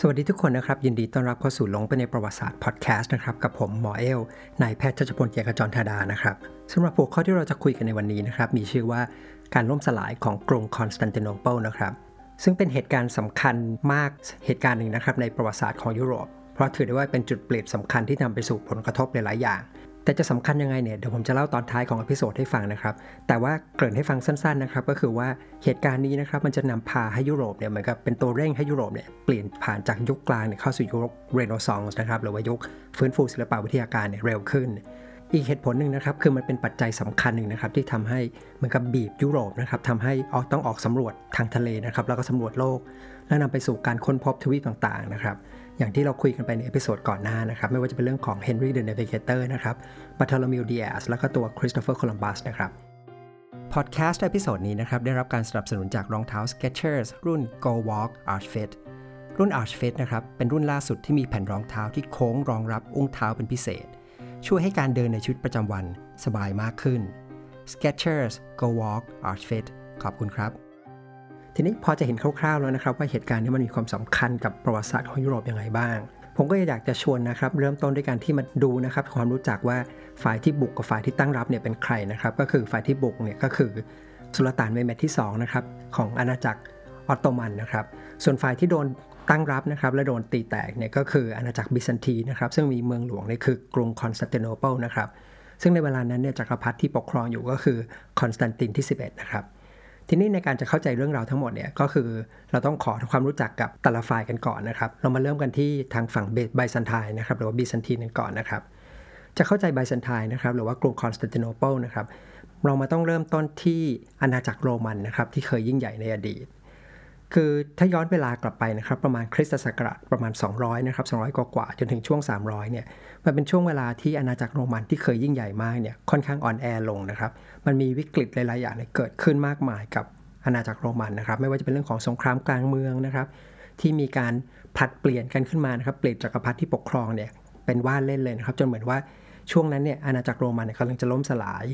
สวัสดีทุกคนนะครับ ยินดีต้อนรับเข้าสู่หลงไปในประวัติศาสตร์พอดแคสต์นะครับ กับผมหมอเอลนายแพทย์ชัชพลเกียรติจรธาดานะครับสำหรับหัวข้อที่เราจะคุยกันในวันนี้นะครับ มีชื่อว่าการล่มสลายของกรุงคอนสแตนติโนเปิลนะครับ ซึ่งเป็นเหตุการณ์สำคัญมากเหตุการณ์หนึ่งนะครับในประวัติศาสตร์ของยุโรป เพราะถือได้ว่าเป็นจุดเปลี่ยนสำคัญที่นำไปสู่ผลกระทบหลายๆอย่าง แต่จะสำคัญยังไงเนี่ยเดี๋ยวผมจะเล่าตอนท้ายของ episode ให้ฟังนะครับ แต่ว่าเกริ่นให้ฟังสั้นๆนะครับ ก็คือว่าเหตุการณ์นี้นะครับ มันจะนำพาให้ยุโรปเนี่ยเหมือนกับเป็นตัวเร่งให้ยุโรปเนี่ยเปลี่ยนผ่านจากยุคกลางเข้าสู่ยุคเรเนซองส์นะครับหรือว่ายุคฟื้นฟูศิลปวิทยาการเนี่ยเร็วขึ้น อีกเหตุผลหนึ่งนะครับ คือมันเป็นปัจจัยสำคัญหนึ่งนะครับ ที่ทำให้เหมือนกับบีบยุโรปนะครับทำให้ออกต้องออกสำรวจทางทะเลนะครับแล้วก็สำรวจโลก แล้วนำไปสู่การค้นพบทวีปต่างๆนะครับอย่างที่เราคุยกันไปใน episode ก่อนหน้านะครับ ไม่ว่าจะเป็นเรื่องของ Henry the Navigator นะครับ บาร์โทโลมิวดิแอสแล้วก็ตัวคริสโตเฟอร์โคลัมบัสนะครับพอดแคสต์ episode นี้นะครับได้รับการสนับสนุนจากรองเท้า Skechers รุ่น Go Walk Arch Fit รุ่น Arch Fit นะครับเป็นรุ่นล่าสุดที่มีแผ่นรองเท้าที่โค้งรองรับอุ้งเท้าเป็นพิเศษ ช่วยให้การเดินในชีวิตประจำวันสบายมากขึ้น Skechers Go Walk Arch Fit ขอบคุณครับ ทีนี้พอจะเห็นคร่าวๆแล้วนะครับ ว่าเหตุการณ์นี้มันมีความสำคัญกับประวัติศาสตร์ของยุโรปยังไงบ้าง ผมก็อยากจะชวนนะครับ เริ่มต้นด้วยการที่มาดูนะครับความรู้จักว่า ฝ่ายที่บุกกับฝ่ายที่ตั้งรับเนี่ยเป็นใครนะครับ ก็คือฝ่ายที่บุกเนี่ยก็คือสุลต่านเมห์เมตที่2นะครับของอาณาจักรออตโตมันนะครับ ส่วนฝ่ายที่โดนตั้งรับนะครับและโดนตีแตกเนี่ยก็คืออาณาจักรบิซันทีนนะครับซึ่งมีเมืองหลวงเนี่ยคือกรุงคอนสแตนติโนเปิลนะครับซึ่งในเวลานั้นเนี่ยจักรพรรดิที่ปกครองอยู่ก็คือคอนสแตนตินที่ 11 นะครับทีนี้ในการจะเข้าใจเรื่องราวทั้งหมดเนี่ยก็คือเราต้องขอทำความรู้จักกับแต่ละฝ่ายกันก่อนนะครับ เรามาเริ่มกันที่ทางฝั่งไบซันไทน์นะครับหรือว่าบิซันตีนกันก่อนนะครับ จะเข้าใจไบซันไทน์นะครับหรือว่ากรุงคอนสแตนติโนเปิลนะครับเรามาต้องเริ่มต้นที่อาณาจักรโรมันนะครับที่เคยยิ่งใหญ่ในอดีต คือถ้าย้อนเวลากลับไปนะครับประมาณคริสตศักราชประมาณ 200นะครับ200 กว่าๆจนถึงช่วง 300เนี่ยมันเป็นช่วงเวลาที่อาณาจักรโรมันที่เคยยิ่งใหญ่มากเนี่ยค่อนข้างอ่อนแอลงนะครับมันมีวิกฤตหลายๆอย่างเกิดขึ้นมากมายกับอาณาจักรโรมันนะครับไม่ว่าจะเป็นเรื่องของสงครามกลางเมืองนะครับที่มีการผลัดเปลี่ยนกันขึ้นมานะครับเปลี่ยนจักรพรรดิที่ปกครองเนี่ยเป็นว่าเล่นเลยนะครับจนเหมือนว่า ช่วงนั้นเนี่ยอาณาจักรโรมันกำลังจะล่มสลาย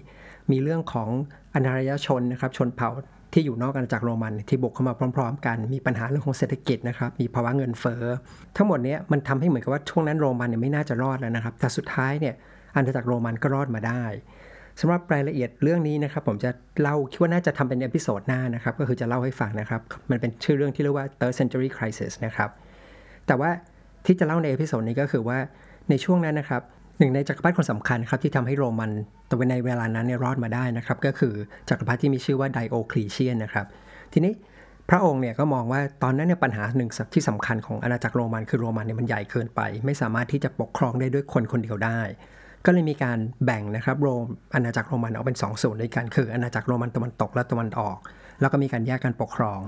มีเรื่องของอนารยชนนะครับชนเผ่าที่อยู่นอกอาณาจักรโรมันที่บุกเข้ามาพร้อม ๆ กัน มีปัญหาเรื่องของเศรษฐกิจนะครับมีภาวะเงินเฟ้อทั้งหมดนี้มันทำให้เหมือนกับว่าช่วงนั้นโรมันเนี่ยไม่น่าจะรอดแล้วนะครับแต่สุดท้ายเนี่ยอาณาจักรโรมันก็รอดมาได้สำหรับรายละเอียดเรื่องนี้นะครับผมจะเล่าคิดว่าน่าจะทำเป็น episode หน้านะครับก็คือจะเล่าให้ฟังนะครับมันเป็นชื่อเรื่องที่เรียกว่า third century crisis นะครับแต่ว่าที่จะเล่าใน episode นี้ก็คือว่าในช่วงนั้นนะครับ หนึ่งในจักรพรรดิคนสำคัญครับที่ทำให้โรมันตัวในเวลานั้นเนี่ยรอดมาได้นะครับ ก็คือจักรพรรดิที่มีชื่อว่าไดโอคลีเชียนนะครับ ทีนี้พระองค์เนี่ยก็มองว่าตอนนั้นเนี่ยปัญหาหนึ่งที่สำคัญของอาณาจักรโรมันคือโรมันเนี่ยมันใหญ่เกินไป ไม่สามารถที่จะปกครองได้ด้วยคนคนเดียวได้ ก็เลยมีการแบ่งนะครับโรมอาณาจักรโรมันออกเป็น2ส่วนด้วยกันคืออาณาจักรโรมันตะวันตกและตะวันออก แล้วก็มีการแยกกันปกครอง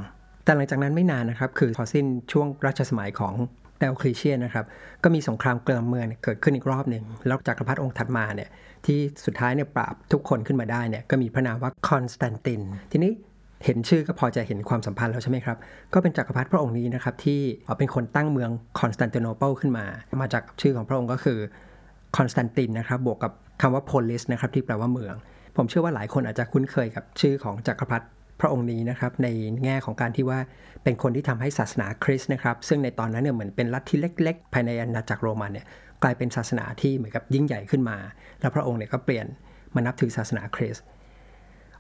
แต่หลังจากนั้นไม่นานนะครับคือพอสิ้นช่วงรัชสมัยของ ไดโอคลีเชียนนะครับ ก็มีสงครามกลางเมืองเกิดขึ้นอีกรอบหนึ่ง แล้วจักรพรรดิองค์ถัดมาเนี่ยที่สุดท้ายเนี่ยปราบทุกคนขึ้นมาได้เนี่ยก็มีพระนามว่าคอนสแตนติน ทีนี้เห็นชื่อก็พอจะเห็นความสัมพันธ์แล้วใช่ไหมครับ ก็เป็นจักรพรรดิพระองค์นี้นะครับที่เป็นคนตั้งเมืองคอนสแตนติโนเปิลขึ้นมา มาจากชื่อของพระองค์ก็คือคอนสแตนตินนะครับบวกกับคำว่า polis นะครับที่แปลว่าเมือง ผมเชื่อว่าหลายคนอาจจะคุ้นเคยกับชื่อของจักรพรรดิ พระองค์นี้นะครับในแง่ของการที่ว่าเป็นคนที่ทำให้ศาสนาคริสต์นะครับ ซึ่งในตอนนั้นเนี่ยเหมือนเป็นลัทธิเล็ก ๆ ภายในอาณาจักรโรมันเนี่ยกลายเป็นศาสนาที่เหมือนกับยิ่งใหญ่ขึ้นมา แล้วพระองค์เนี่ยก็เปลี่ยนมานับถือศาสนาคริสต์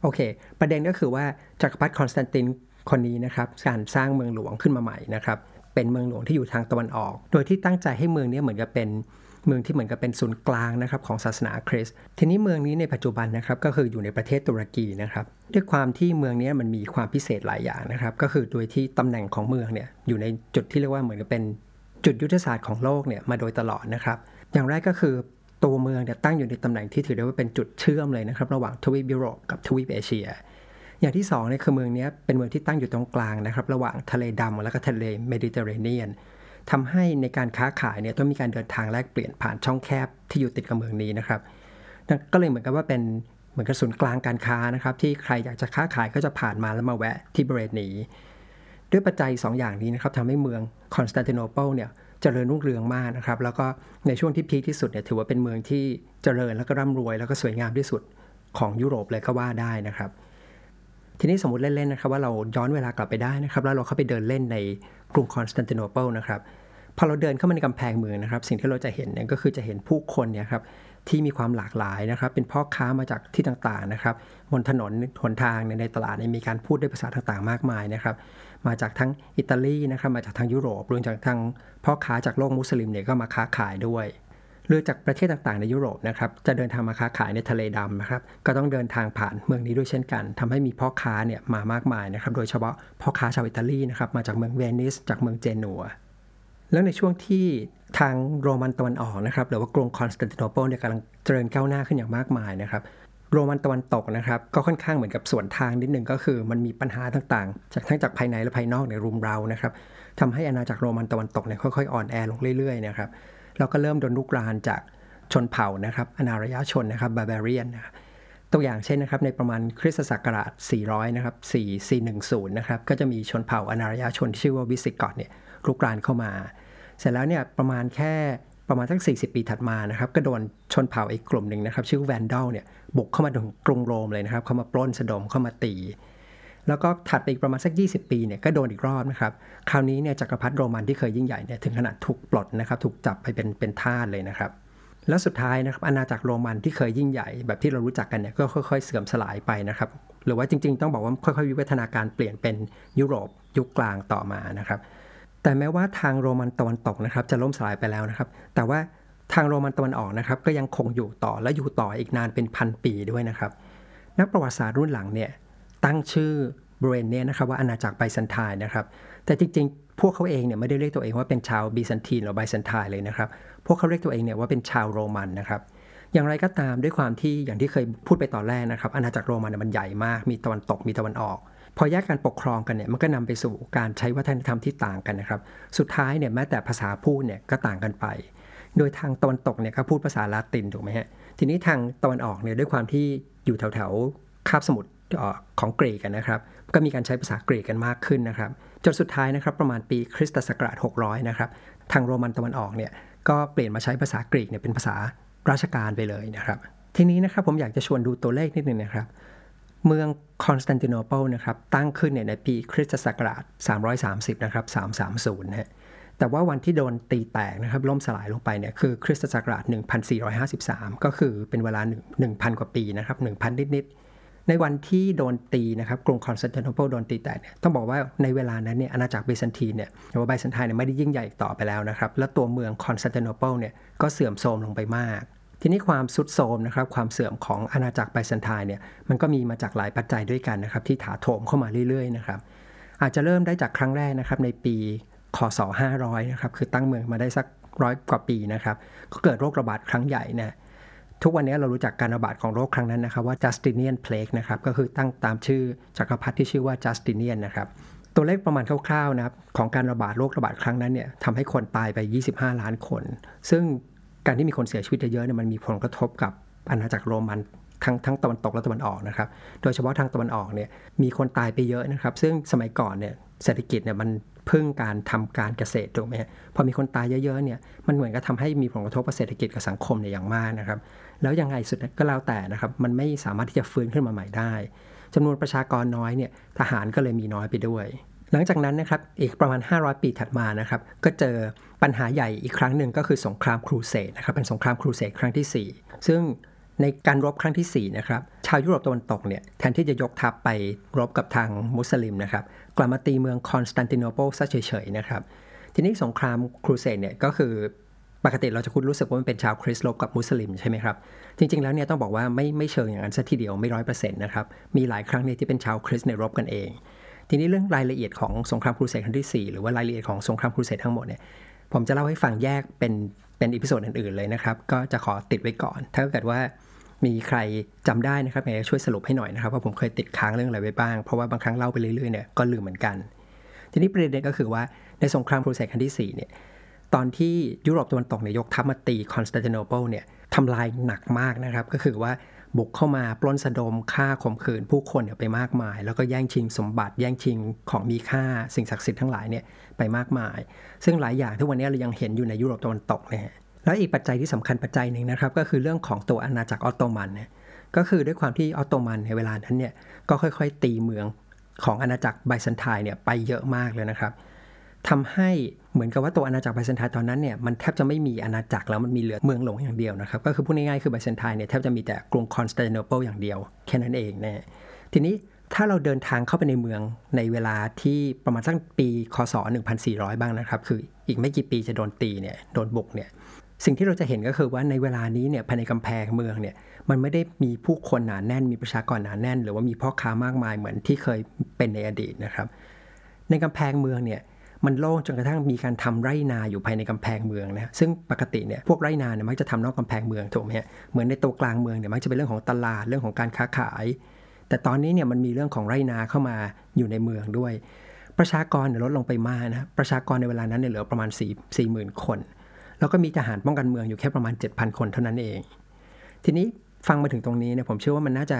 โอเค ประเด็นก็คือว่าจักรพรรดิคอนสแตนตินคนนี้นะครับการสร้างเมืองหลวงขึ้นมาใหม่นะครับเป็นเมืองหลวงที่อยู่ทางตะวันออก โดยที่ตั้งใจให้เมืองนี้เหมือนกับเป็น เมืองที่เหมือนกับเป็นศูนย์กลางนะครับของศาสนาคริสต์ทีนี้เมืองนี้ในปัจจุบันนะครับก็คืออยู่ในประเทศตุรกีนะครับด้วยความที่เมืองนี้มันมีความพิเศษหลายอย่างนะครับก็คือโดยที่ตำแหน่งของเมืองเนี่ยอยู่ในจุดที่เรียกว่าเหมือนกับเป็นจุดยุทธศาสตร์ของโลกเนี่ยมาโดยตลอดนะครับอย่างแรกก็คือตัวเมืองเนี่ยตั้งอยู่ในตำแหน่งที่ถือได้ว่าเป็นจุดเชื่อมเลยนะครับระหว่างทวีปยุโรปกับทวีปเอเชีย อย่างที่2เนี่ยคือเมืองนี้เป็นเมืองที่ตั้งอยู่ตรงกลางนะครับระหว่างทะเลดำแล้วก็ทะเลเมดิเตอร์เรเนียน ทำให้ในการค้าขายเนี่ยต้องมีการเดินทางแลกเปลี่ยนผ่านช่องแคบที่อยู่ติดกับเมืองนี้นะครับก็เลยเหมือนกับว่าเป็นเหมือนกับศูนย์กลางการค้านะครับที่ใครอยากจะค้าขายก็จะผ่านมาแล้วมาแวะที่บริเวณนี้ด้วยปัจจัย 2 อย่างนี้นะครับทำให้เมืองคอนสแตนติโนเปิลเนี่ยเจริญรุ่งเรืองมากนะครับ แล้วก็ในช่วงที่ peak ที่สุดเนี่ยถือว่าเป็นเมืองที่เจริญแล้วก็ร่ำรวย แล้วก็สวยงามที่สุดของยุโรปเลยก็ว่าได้นะครับ ทีนี้สมมติเล่นๆนะครับว่าเราย้อนเวลากลับไปได้นะครับ แล้วเราเข้าไปเดินเล่นใน กรุงคอนสแตนติโนเปิลนะครับพอเราเดินเข้ามาในกำแพงเมืองนะครับ สิ่งที่เราจะเห็นเนี่ยก็คือจะเห็นผู้คนเนี่ยครับที่มีความหลากหลายนะครับ เป็นพ่อค้ามาจากที่ต่างๆนะครับบนถนนหนทางในตลาดมีการพูดด้วยภาษาต่างๆ มากมายนะครับ มาจากทั้งอิตาลีนะครับ มาจากทางยุโรปรวมจากทางพ่อค้าจากโลกมุสลิมเนี่ยก็มาค้าขายด้วย หรือจากประเทศต่างๆในยุโรปนะครับจะเดินทางมาค้าขายในทะเลดำนะครับก็ต้องเดินทางผ่านเมืองนี้ด้วยเช่นกันทำให้มีพ่อค้าเนี่ยมามากมายนะครับโดยเฉพาะพ่อค้าชาวอิตาลีนะครับมาจากเมืองเวนิสจากเมืองเจนัวแล้วในช่วงที่ทางโรมันตะวันออกนะครับหรือว่ากรุงคอนสแตนติโนเปิลเนี่ยกำลังเจริญก้าวหน้าขึ้นอย่างมากมายนะครับโรมันตะวันตกนะครับก็ค่อนข้างเหมือนกับสวนทางนิดนึงก็คือ มันมีปัญหาต่างๆ จากทั้งจากภายในและภายนอกในรุมเร้านะครับทำให้อาณาจักรโรมันตะวันตกเนี่ยค่อยๆอ่อนแอลงเรื่อยๆนะครับ แล้วก็เริ่มโดนรุกรานจากชนเผ่านะครับอนารยชนนะครับ barbarian นะตัวอย่างเช่นนะครับในประมาณคริสตศักราช 400 นะครับ 4410 นะครับ ก็จะมีชนเผ่าอนารยชนที่ชื่อว่าวิสิกอตเนี่ยลุกรานเข้ามา เสร็จแล้วเนี่ยประมาณแค่ประมาณสัก 40 ปีถัดมานะครับ ก็โดนชนเผ่าอีกกลุ่มหนึ่งนะครับ ชื่อแวนดอลเนี่ยบุกเข้ามาถึงกรุงโรมเลยนะครับ เข้ามาปล้นสะดมเข้ามาตี แล้วก็ถัดไปอีกประมาณสัก 20 ปีเนี่ยก็โดนอีกรอบนะครับคราวนี้เนี่ยจักรพรรดิโรมันที่เคยยิ่งใหญ่เนี่ยถึงขนาดถูกปลดนะครับถูกจับไปเป็นเป็นทาสเลยนะครับแล้วสุดท้ายนะครับอาณาจักรโรมันที่เคยยิ่งใหญ่แบบที่เรารู้จักกันเนี่ยก็ค่อยๆ เสื่อมสลายไปนะครับหรือว่าจริงๆ ต้องบอกว่าค่อยๆ วิวัฒนาการเปลี่ยนเป็นยุโรปยุคกลางต่อมานะครับแต่แม้ว่าทางโรมันตะวันตกนะครับจะล่มสลายไปแล้วนะครับ แต่ว่าทางโรมันตะวันออกนะครับก็ยังคงอยู่ต่อและอยู่ต่ออีกนานเป็นพันปีด้วยนะครับนักประวัติศาสตร์รุ่นหลังเนี่ย ตั้งชื่อบริเวณนี้นะครับว่าอาณาจักรไบซันไทน์นะครับ แต่จริงๆ พวกเขาเองเนี่ยไม่ได้เรียกตัวเองว่าเป็นชาวบีซันทีนหรือไบซันไทน์เลยนะครับ พวกเขาเรียกตัวเองเนี่ยว่าเป็นชาวโรมันนะครับ อย่างไรก็ตามด้วยความที่อย่างที่เคยพูดไปตอนแรกนะครับ อาณาจักรโรมันมันใหญ่มาก มีตะวันตกมีตะวันออก พอแยกการปกครองกันเนี่ยมันก็นำไปสู่การใช้วัฒนธรรมที่ต่างกันนะครับ สุดท้ายเนี่ยแม้แต่ภาษาพูดเนี่ยก็ต่างกันไป โดยทางตะวันตกเนี่ยเขาพูดภาษาลาตินถูกไหมฮะ ทีนี้ทางตะวันออกเนี่ยด้วยความที่อยู่แถวๆคาบสมุทร ของกรีกันนะครับ ก็มีการใช้ภาษากรีกกันมากขึ้นนะครับ จนสุดท้ายนะครับประมาณปีคริสตศักราช 600 นะครับ ทางโรมันตะวันออกเนี่ยก็เปลี่ยนมาใช้ภาษากรีกเนี่ยเป็นภาษาราชการไปเลยนะครับ ทีนี้นะครับผมอยากจะชวนดูตัวเลขนิดนึงนะครับ เมืองคอนสแตนติโนเปิลนะครับตั้งขึ้นเนี่ยในปีคริสตศักราช 330 นะครับ 330นะฮะแต่ว่าวันที่โดนตีแตกนะครับล่มสลายลงไปเนี่ยคือคริสตศักราช 1453 ก็คือเป็นเวลา 1,000 กว่าปีนะครับ 1,000 นิดๆ ในวันที่โดนตีนะครับกรุงคอนสแตนติโนเปิลโดนตีแตกเนี่ยต้องบอกว่าในเวลานั้นเนี่ยอาณาจักรเบซันทีนเนี่ยหรือว่าไบซันไทน์เนี่ยไม่ได้ยิ่งใหญ่ต่อไปแล้วนะครับ และตัวเมืองคอนสแตนติโนเปิลเนี่ยก็เสื่อมโทรมลงไปมาก ทีนี้ความทรุดโทรมนะครับความเสื่อมของอาณาจักรไบซันไทน์เนี่ยมันก็มีมาจากหลายปัจจัยด้วยกันนะครับที่ถาโถมเข้ามาเรื่อยๆนะครับอาจจะเริ่มได้จากครั้งแรกนะครับในปีคศ 500 นะครับคือตั้งเมืองมาได้สักร้อยกว่าปีนะครับก็เกิดโรคระบาดครั้งใหญ่นะ ทุกวันนี้เรารู้จักการระบาดของโรคครั้งนั้นนะครับว่า Justinian Plague นะครับก็คือตั้งตามชื่อจักรพรรดิที่ชื่อว่า Justinian นะครับตัวเลขประมาณคร่าวๆนะครับของการระบาดโรคระบาดครั้งนั้นเนี่ยทำให้คนตายไป 25 ล้านคน ซึ่งการที่มีคนเสียชีวิตเยอะเนี่ยมันมีผลกระทบกับอาณาจักรโรมันทั้งทั้งตะวันตกและตะวันออกนะครับ โดยเฉพาะทางตะวันออกเนี่ยมีคนตายไปเยอะนะครับ ซึ่งสมัยก่อนเนี่ยเศรษฐกิจเนี่ยมัน พึ่งการทำการเกษตรถูกไหมพอมีคนตายเยอะๆเนี่ยมันเหมือนกับทาให้มีผลกระทบกับเศรษฐกิจกับสังคมเนี่ยอย่างมากนะครับ แล้วยังไงสุดก็แล้วแต่นะครับ มันไม่สามารถที่จะฟื้นขึ้นมาใหม่ได้จำนวนประชากรน้อยเนี่ยทหารก็เลยมีน้อยไปด้วย หลังจากนั้นนะครับอีกประมาณ 500 ปีถัดมานะครับก็เจอปัญหาใหญ่อีกครั้งหนึ่งก็คือสงครามครูเสดนะครับเป็นสงครามครูเสดครั้งที่ 4 ซึ่ง ในการรบครั้งที่ 4 นะครับ ชาวยุโรปตะวันตกเนี่ยแทนที่จะยกทัพไปรบกับทางมุสลิมนะครับ กลับมาตีเมืองคอนสแตนติโนเปิลซะเฉยๆนะครับ ทีนี้สงครามครูเสดเนี่ยก็คือปกติเราจะคุ้นรู้สึกว่ามันเป็นชาวคริสต์รบกับมุสลิมใช่ไหมครับ จริงๆแล้วเนี่ยต้องบอกว่าไม่ไม่เชิงอย่างนั้นซะทีเดียวไม่ร้อยเปอร์เซ็นต์นะครับ มีหลายครั้งเนี่ยที่เป็นชาวคริสต์เนี่ยรบกันเอง ทีนี้เรื่องรายละเอียดของสงครามครูเสดครั้งที่ 4 หรือว่ารายละเอียดของสงครามครูเสดทั้งหมดเนี่ยผมจะเล่าให้ฟังแยกเป็นเป็น episode อื่นๆเลยนะครับ ก็จะขอติดไว้ก่อน ถ้าเกิดว่า มีใครจำได้นะครับฝากช่วยสรุปให้หน่อยนะครับว่าผมเคยติดค้างเรื่องอะไรไว้บ้าง เพราะว่าบางครั้งเล่าไปเรื่อยๆเนี่ยก็ลืมเหมือนกัน ทีนี้ประเด็นก็คือว่าในสงครามครูเสดครั้งที่4เนี่ยตอนที่ยุโรปตะวันตกเนี่ยยกทัพมาตีคอนสแตนติโนเปิลเนี่ยทำลายหนักมากนะครับ ก็คือว่าบุกเข้ามาปล้นสะดมฆ่าข่มขืนผู้คนเนี่ยไปมากมาย แล้วก็แย่งชิงสมบัติแย่งชิงของมีค่าสิ่งศักดิ์สิทธิ์ทั้งหลายเนี่ยไปมากมาย ซึ่งหลายอย่างทุกวันนี้เรายังเห็นอยู่ในยุโรปตะวันตกเนี่ย แล้วอีกปัจจัยที่สำคัญปัจจัยหนึ่งนะครับ ก็คือเรื่องของตัวอาณาจักรออตโตมันเนี่ยก็คือด้วยความที่ออตโตมันในเวลานั้นเนี่ยก็ค่อยๆ ตีเมืองของอาณาจักรไบซันไทน์เนี่ยไปเยอะมากเลยนะครับทำให้เหมือนกับว่าตัวอาณาจักรไบเซนไทน์ตอนนั้นเนี่ยมันแทบจะไม่มีอาณาจักรแล้วมันมีเหลือเมืองหลวงอย่างเดียวนะครับ ก็คือพูดง่ายๆคือไบเซนไทน์เนี่ยแทบจะมีแต่กรุงคอนสแตนติโนเปิลอย่างเดียวแค่นั้นเองนะทีนี้ถ้าเราเดินทางเข้าไปในเมืองในเวลาที่ประมาณสักปีคศ 1400 บ้างนะครับ คืออีกไม่กี่ปีจะโดนตีเนี่ยโดนบุกเนี่ย สิ่งที่เราจะเห็นก็คือว่าในเวลานี้เนี่ยภายในกำแพงเมืองเนี่ยมันไม่ได้มีผู้คนหนาแน่น มีประชากรหนาแน่น หรือว่ามีพ่อค้ามากมายเหมือนที่เคยเป็นในอดีตนะครับ ในกำแพงเมืองเนี่ยมันโล่งจนกระทั่งมีการทำไร่นาอยู่ภายในกำแพงเมืองนะซึ่งปกติเนี่ยพวกไร่นาเนี่ยมักจะทำนอกกำแพงเมืองถูกไหมฮะเหมือนในตัวกลางเมืองเนี่ยมักจะเป็นเรื่องของตลาดเรื่องของการค้าขาย แต่ตอนนี้เนี่ยมันมีเรื่องของไร่นาเข้ามาอยู่ในเมืองด้วย ประชากรลดลงไปมากนะประชากรในเวลานั้นเนี่ยเหลือประมาณ4 4 0 0 0 0 คน แล้วก็มีทหารป้องกันเมืองอยู่แค่ประมาณ 7,000 คนเท่านั้นเอง ทีนี้ฟังมาถึงตรงนี้เนี่ยผมเชื่อว่ามันน่าจะ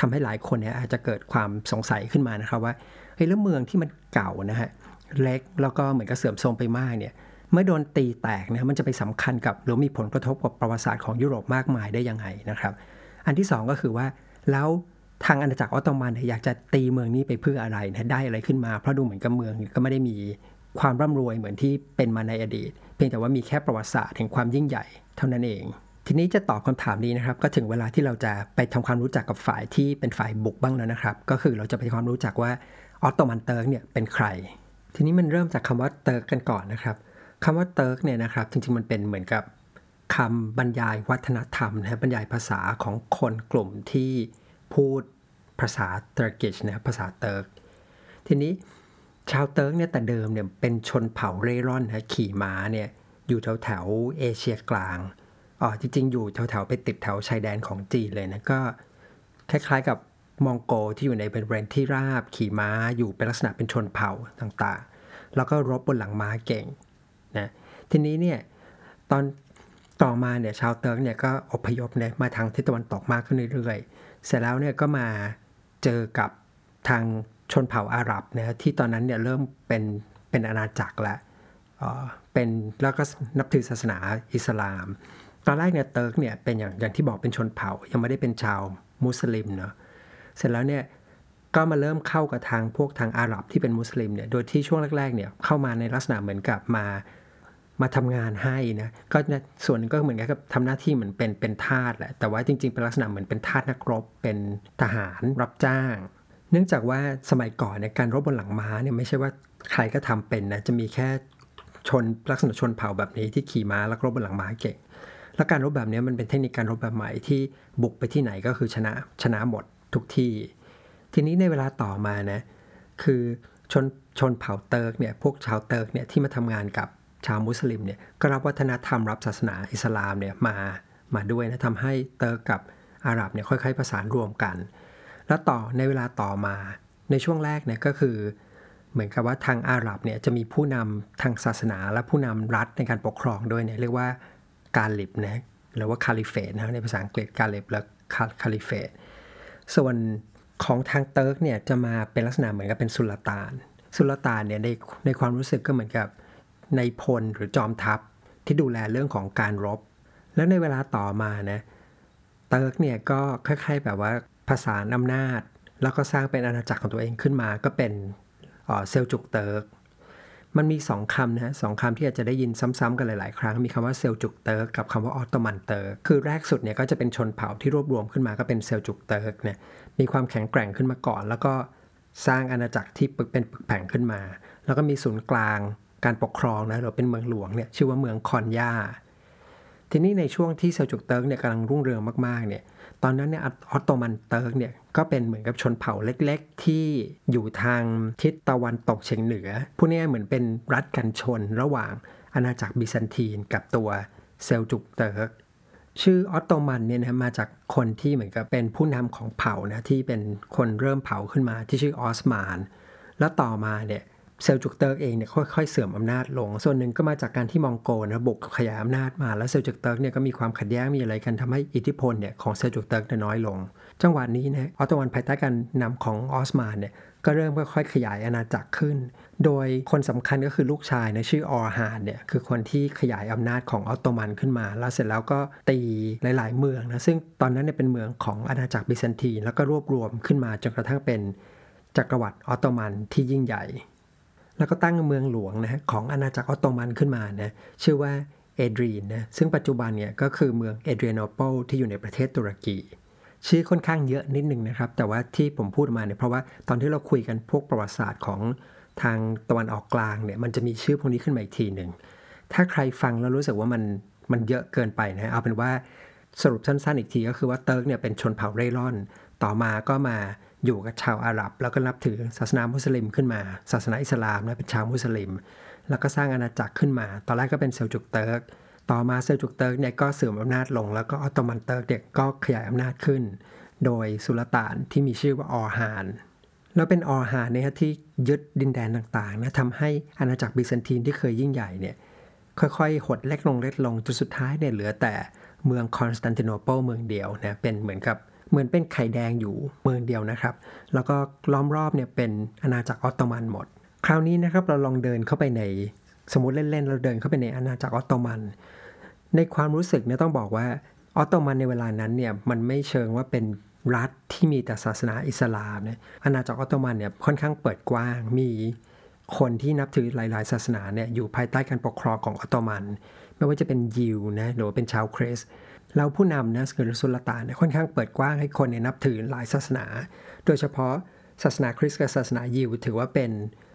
ทำให้หลายคนเนี่ยอาจจะเกิดความสงสัยขึ้นมานะครับว่าเฮ้ยแล้วเมืองที่มันเก่านะฮะเล็กแล้วก็เหมือนกับเสื่อมโทรมไปมากเนี่ยเมื่อโดนตีแตกนะมันจะไปสำคัญกับหรือมีผลกระทบกับประวัติศาสตร์ของยุโรปมากมายได้ยังไงนะครับ อันที่ 2 ก็คือว่าแล้วทางอาณาจักรออตโตมันอยากจะตีเมืองนี้ไปเพื่ออะไรนะได้อะไรขึ้นมาเพราะดูเหมือนกับเมืองก็ไม่ได้มีความร่ำรวยเหมือนที่เป็นมาในอดีต เพียงแต่ว่ามีแค่ประวัติศาสตร์แห่งความยิ่งใหญ่เท่านั้นเอง ทีนี้จะตอบคำถามนี้นะครับ ก็ถึงเวลาที่เราจะไปทำความรู้จักกับฝ่ายที่เป็นฝ่ายบุกบ้างแล้วนะครับ ก็คือเราจะไปทำความรู้จักว่าออตโตมันเติร์กเนี่ยเป็นใคร ทีนี้มันเริ่มจากคำว่าเติร์กกันก่อนนะครับคำว่าเติร์กเนี่ยนะครับจริงๆมันเป็นเหมือนกับคำบรรยายวัฒนธรรมนะบรรยายภาษาของคนกลุ่มที่พูดภาษา Turkish นะภาษาเติร์กทีนี้ ชาวเติร์กเนี่ยแต่เดิมเนี่ยเป็นชนเผ่าเร่ร่อนนะขี่ม้าเนี่ยอยู่แถวแถวเอเชียกลางอ๋อจริง ๆ อยู่แถวแถวไปติดแถวชายแดนของจีนเลยนะก็คล้ายๆกับมองโกลที่อยู่ในเป็นบริเวณที่ราบขี่ม้าอยู่เป็นลักษณะเป็นชนเผ่าต่างๆ แล้วก็รบบนหลังม้าเก่งนะทีนี้เนี่ยตอนต่อมาเนี่ยชาวเติร์กเนี่ยก็อพยพเนี่ยมาทางทิศตะวันตกมากขึ้นเรื่อยๆ เสร็จแล้วเนี่ยก็มาเจอกับทาง ชนเผ่าอาหรับนะที่ตอนนั้นเนี่ยเริ่มเป็นเป็นอาณาจักรแล้วเป็นแล้วก็นับถือศาสนาอิสลาม ตอนแรกเนี่ยเติร์กเนี่ยเป็นอย่างอย่างที่บอกเป็นชนเผ่า ยังไม่ได้เป็นชาวมุสลิมเนาะเสร็จแล้วเนี่ยก็มาเริ่มเข้ากับทางพวกทางอาหรับที่เป็นมุสลิมเนี่ยโดยที่ช่วงแรกๆเนี่ยเข้ามาในลักษณะเหมือนกับมามาทำงานให้นะก็ส่วนนึงก็เหมือนกับทำหน้าที่เหมือนเป็นเป็นทาสแหละแต่ว่าจริงๆเป็นลักษณะเหมือนเป็นทาสนักรบเป็นทหารรับจ้าง เนื่องจากว่าสมัยก่อนเนี่ยการรบบนหลังม้าเนี่ยไม่ใช่ว่าใครก็ทำเป็นนะจะมีแค่ชนลักษณะชนเผ่าแบบนี้ที่ขี่ม้าแล้วรบบนหลังม้าเก่ง แล้วการรบแบบนี้มันเป็นเทคนิคการรบแบบใหม่ที่บุกไปที่ไหนก็คือชนะชนะหมดทุกที่ ทีนี้ในเวลาต่อมานะคือชนชนเผ่าเติร์กเนี่ยพวกชาวเติร์กเนี่ยที่มาทำงานกับชาวมุสลิมเนี่ยก็รับวัฒนธรรมรับศาสนาอิสลามเนี่ยมามาด้วยนะทำให้เติร์กกับอาหรับเนี่ยค่อยๆประสานรวมกัน แล้วต่อในเวลาต่อมา ในช่วงแรกเนี่ยก็คือ เหมือนกับว่าทางอาหรับเนี่ยจะมีผู้นำทางศาสนาและผู้นำรัฐในการปกครองด้วยเนี่ยเรียกว่ากาหลิบนะหรือว่า caliphate นะในภาษาอังกฤษกาหลิบและcaliphate ส่วนของทางเติร์กเนี่ยจะมาเป็นลักษณะเหมือนกับเป็นสุลต่าน สุลต่านเนี่ยในในความรู้สึกก็เหมือนกับนายพลหรือจอมทัพที่ดูแลเรื่องของการรบ แล้วในเวลาต่อมานะเติร์กเนี่ยก็คล้ายๆแบบว่า ขยายอำนาจ แล้วก็สร้างเป็นอาณาจักรของตัวเองขึ้นมา ก็เป็นเซลจุกเติร์กมันมีสองคำนะสองคำที่อาจจะได้ยินซ้ำๆกันหลาย ๆ ครั้ง มีคำว่าเซลจุกเติร์กกับคำว่าออตโตมันเติร์กคือแรกสุดเนี่ยก็จะเป็นชนเผ่าที่รวบรวมขึ้นมาก็เป็นเซลจุกเติร์กเนี่ยมีความแข็งแกร่งขึ้นมาก่อน แล้วก็สร้างอาณาจักรที่ปึกเป็นปึกแผ่นขึ้นมา แล้วก็มีศูนย์กลางการปกครองนะหรือเป็นเมืองหลวงเนี่ยชื่อว่าเมืองคอนยาทีนี้ในช่วงที่เซลจุกเติร์กเนี่ยกำลังรุ่งเรืองมากๆเนี่ย ตอนนั้นเนี่ยออตโตมันเติร์กเนี่ยก็เป็นเหมือนกับชนเผ่าเล็กๆ ที่อยู่ทางทิศตะวันตกเฉียงเหนือพวกนี้เหมือนเป็นรัฐกันชนระหว่างอาณาจักรบิซันตีนกับตัวเซลจุกเติร์กชื่อออตโตมันเนี่ยนะมาจากคนที่เหมือนกับเป็นผู้นำของเผ่านะที่เป็นคนเริ่มเผ่าขึ้นมาที่ชื่อออสมาน แล้วต่อมาเนี่ย เซลจุกเติร์กเองเนี่ยค่อยๆเสื่อมอำนาจลง ส่วนหนึ่งก็มาจากการที่มองโกลนะบุกขยายอำนาจมาแล้วเซลจุกเติร์กเนี่ยก็มีความขัดแย้งมีอะไรกันทำให้อิทธิพลเนี่ยของเซลจุกเติร์กน้อยลง จังหวะนี้นะออตโตมันภายใต้การนำของออสมานเนี่ยก็เริ่มค่อยๆขยายอาณาจักรขึ้น โดยคนสำคัญก็คือลูกชายนะชื่อออร์ฮานเนี่ยคือคนที่ขยายอำนาจของออตโตมันขึ้นมา แล้วเสร็จแล้วก็ตีหลาย ๆ เมืองนะซึ่งตอนนั้นเนี่ยเป็นเมืองของอาณาจักรบิซันตีนแล้วก็รวบรวมขึ้นมาจนกระทั่งเป็นจักรวรรดิออตโตมันที่ยิ่งใหญ่ แล้วก็ตั้งเมืองหลวงนะของอาณาจักรออตโตมันขึ้นมานะชื่อว่าเอเดรีนนะซึ่งปัจจุบันเนี่ยก็คือเมืองเอเดรียโนโปลที่อยู่ในประเทศตุรกี ชื่อค่อนข้างเยอะนิดนึงนะครับ แต่ว่าที่ผมพูดมาเนี่ยเพราะว่าตอนที่เราคุยกันพวกประวัติศาสตร์ของทางตะวันออกกลางเนี่ยมันจะมีชื่อพวกนี้ขึ้นมาอีกทีหนึ่งถ้าใครฟังแล้วรู้สึกว่ามันมันเยอะเกินไปนะเอาเป็นว่าสรุปสั้นๆอีกทีก็คือว่าเติร์กเนี่ยเป็นชนเผ่าเร่ร่อน ต่อมาก็มา อยู่กับชาวอาหรับ แล้วก็นับถือศาสนามุสลิมขึ้นมา ศาสนาอิสลามนะเป็นชาวมุสลิม แล้วก็สร้างอาณาจักรขึ้นมา ตอนแรกก็เป็นเซลจุกเติร์กต่อมาเซลจุกเติร์กเนี่ยก็เสื่อมอำนาจลง แล้วก็ออตโตมันเติร์กเนี่ยก็ขยายอำนาจขึ้น โดยสุลต่านที่มีชื่อว่าออร์ฮานแล้วเป็นออร์ฮานเนี่ยที่ยึดดินแดนต่างๆนะทำให้อาณาจักรบิซันตีนที่เคยยิ่งใหญ่เนี่ยค่อยๆ หดเล็กลงเล็กลงจนสุดท้ายเนี่ยเหลือแต่เมืองคอนสแตนติโนเปิลเมืองเดียวนะเป็นเหมือนกับ เหมือนเป็นไข่แดงอยู่เมืองเดียวนะครับ แล้วก็ล้อมรอบเนี่ยเป็นอาณาจักรออตโตมันหมด คราวนี้นะครับเราลองเดินเข้าไปในสมมติเล่นๆ เราเดินเข้าไปในอาณาจักรออตโตมัน ในความรู้สึกเนี่ยต้องบอกว่าออตโตมันในเวลานั้นเนี่ยมันไม่เชิงว่าเป็นรัฐที่มีแต่ศาสนาอิสลามเนี่ยอาณาจักรออตโตมันเนี่ยค่อนข้างเปิดกว้างมีคนที่นับถือหลาย ๆ ศาสนาเนี่ยอยู่ภายใต้การปกครองของออตโตมัน ไม่ว่าจะเป็นยิวนะหรือว่าเป็นชาวคริสต์ เราผู้นำนะคือสุลต่านเนี่ยค่อนข้างเปิดกว้างให้คนเนี่ยนับถือหลายศาสนา โดยเฉพาะศาสนาคริสต์กับศาสนายิวถือว่าเป็น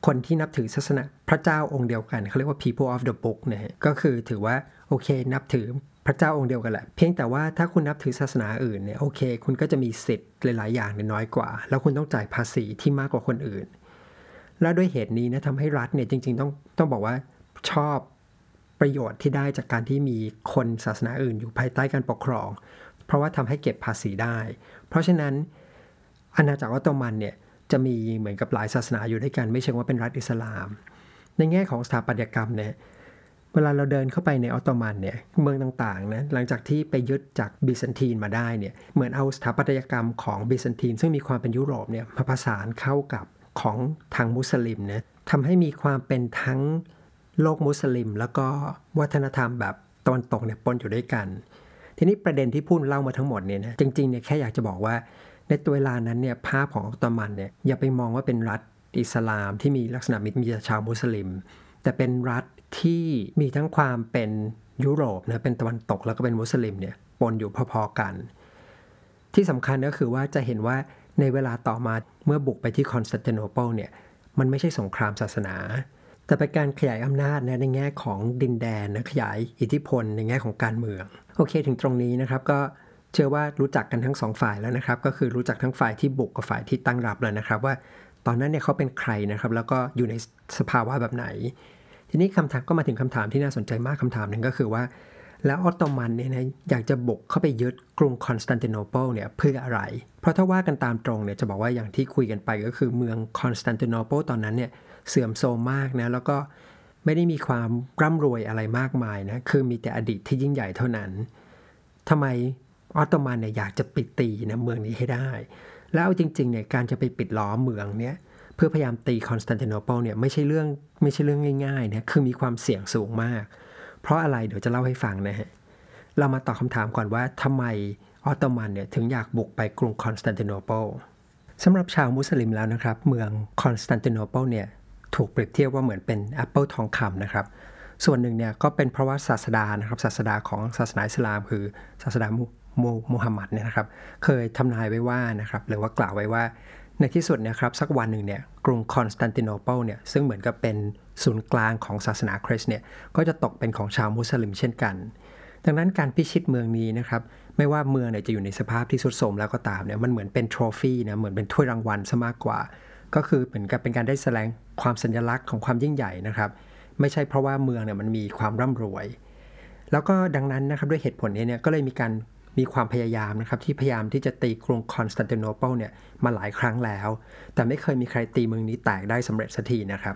คนที่นับถือศาสนาพระเจ้าองค์เดียวกันเขาเรียกว่า people of the book นะฮะก็คือถือว่าโอเคนับถือพระเจ้าองค์เดียวกันแหละ เพียงแต่ว่าถ้าคุณนับถือศาสนาอื่นเนี่ยโอเค คุณก็จะมีสิทธิ์หลาย ๆ อย่างน้อยกว่า แล้วคุณต้องจ่ายภาษีที่มากกว่าคนอื่น แล้วด้วยเหตุนี้นะทำให้รัฐเนี่ยจริง ๆ ต้องต้องบอกว่าชอบ ประโยชน์ที่ได้จากการที่มีคนศาสนาอื่นอยู่ภายใต้การปกครอง เพราะว่าทำให้เก็บภาษีได้ เพราะฉะนั้นอาณาจักรออตโตมันเนี่ยจะมีเหมือนกับหลายศาสนาอยู่ด้วยกัน ไม่เชิงว่าเป็นรัฐอิสลาม ในแง่ของสถาปัตยกรรมเนี่ยเวลาเราเดินเข้าไปในออตโตมันเนี่ยเมืองต่างๆนะหลังจากที่ไปยึดจากบิซันตีนมาได้เนี่ยเหมือนเอาสถาปัตยกรรมของบิซันตีน ซึ่งมีความเป็นยุโรปเนี่ยมาผสานเข้ากับของทางมุสลิมเนี่ยทำให้มีความเป็นทั้ง โลกมุสลิม แล้วก็วัฒนธรรมแบบตะวันตกเนี่ยปนอยู่ด้วยกัน ทีนี้ประเด็นที่พูดเล่ามาทั้งหมดเนี่ยนะจริงๆเนี่ยแค่อยากจะบอกว่า ในตัวเวลานั้นเนี่ยภาพของออตโตมันเนี่ยอย่าไปมองว่าเป็นรัฐอิสลามที่มีลักษณะมีแต่ชาวมุสลิม แต่เป็นรัฐที่มีทั้งความเป็นยุโรปนะเป็นตะวันตกแล้วก็เป็นมุสลิมเนี่ยปนอยู่พอๆกัน ที่สำคัญก็คือว่าจะเห็นว่าในเวลาต่อมาเมื่อบุกไปที่คอนสแตนติโนเปิลเนี่ยมันไม่ใช่สงครามศาสนา แต่เป็นการขยายอำนาจนะในแง่ของดินแดนนะขยายอิทธิพลในแง่ของการเมือง โอเคถึงตรงนี้นะครับก็เชื่อว่ารู้จักกันทั้งสองฝ่ายแล้วนะครับ ก็คือรู้จักทั้งฝ่ายที่บุกกับฝ่ายที่ตั้งรับแล้วนะครับ ว่าตอนนั้นเนี่ยเขาเป็นใครนะครับ แล้วก็อยู่ในสภาวะแบบไหน ทีนี้คำถามก็มาถึงคำถามที่น่าสนใจมากคำถามหนึ่งก็คือว่า แล้วออตโตมันเนี่ยนะอยากจะบุกเข้าไปยึดกรุงคอนสแตนติโนเปิลเนี่ยเพื่ออะไร เพราะถ้าว่ากันตามตรงเนี่ยจะบอกว่าอย่างที่คุยกันไปก็คือเมืองคอนสแตนติโนเปิลตอนนั้นเนี่ยเสื่อมโทรมมากนะแล้วก็ไม่ได้มีความร่ำรวยอะไรมากมายนะคือมีแต่อดีตที่ยิ่งใหญ่เท่านั้นทำไมออตโตมันเนี่ยอยากจะปิดตีนะเมืองนี้ให้ได้ แล้วจริงๆเนี่ยการจะไปปิดล้อมเมืองเนี่ยเพื่อพยายามตีคอนสแตนติโนเปิลเนี่ยไม่ใช่เรื่องไม่ใช่เรื่องง่ายๆนะคือมีความเสี่ยงสูงมาก เพราะอะไรเดี๋ยวจะเล่าให้ฟังนะฮะ เรามาตอบคำถามก่อนว่าทำไมออตโตมันเนี่ยถึงอยากบุกไปกรุงคอนสแตนติโนเปิลสำหรับชาวมุสลิมแล้วนะครับ เมืองคอนสแตนติโนเปิลเนี่ยถูกเปรียบเทียบว่าเหมือนเป็นแอปเปิลทองคำนะครับ ส่วนหนึ่งเนี่ยก็เป็นเพราะว่าศาสดานะครับศาสดาของศาสนาอิสลาม คือศาสดามูฮัมหมัดเนี่ยนะครับ เคยทำนายไว้ว่านะครับหรือว่ากล่าวไว้ว่าในที่สุดเนี่ยครับสักวันหนึ่งเนี่ยกรุงคอนสแตนติโนเปิลเนี่ยซึ่งเหมือนกับเป็น ศูนย์กลางของศาสนาคริสต์เนี่ยก็จะตกเป็นของชาวมุสลิมเช่นกัน ดังนั้นการพิชิตเมืองนี้นะครับไม่ว่าเมืองเนี่ยจะอยู่ในสภาพที่ทรุดโทรมแล้วก็ตามเนี่ยมันเหมือนเป็น trophy นะเหมือนเป็นถ้วยรางวัลซะมากกว่า ก็คือเหมือนกับเป็นการได้แสดงความสัญลักษณ์ของความยิ่งใหญ่นะครับไม่ใช่เพราะว่าเมืองเนี่ยมันมีความร่ำรวย แล้วก็ดังนั้นนะครับด้วยเหตุผลนี้เนี่ยก็เลยมีการมีความพยายามนะครับที่พยายามที่จะตีกรุงคอนสแตนติโนเปิลเนี่ยมาหลายครั้งแล้ว แต่ไม่เคยมีใครตีเมืองนี้แตกได้สำเร็จสักทีนะครับ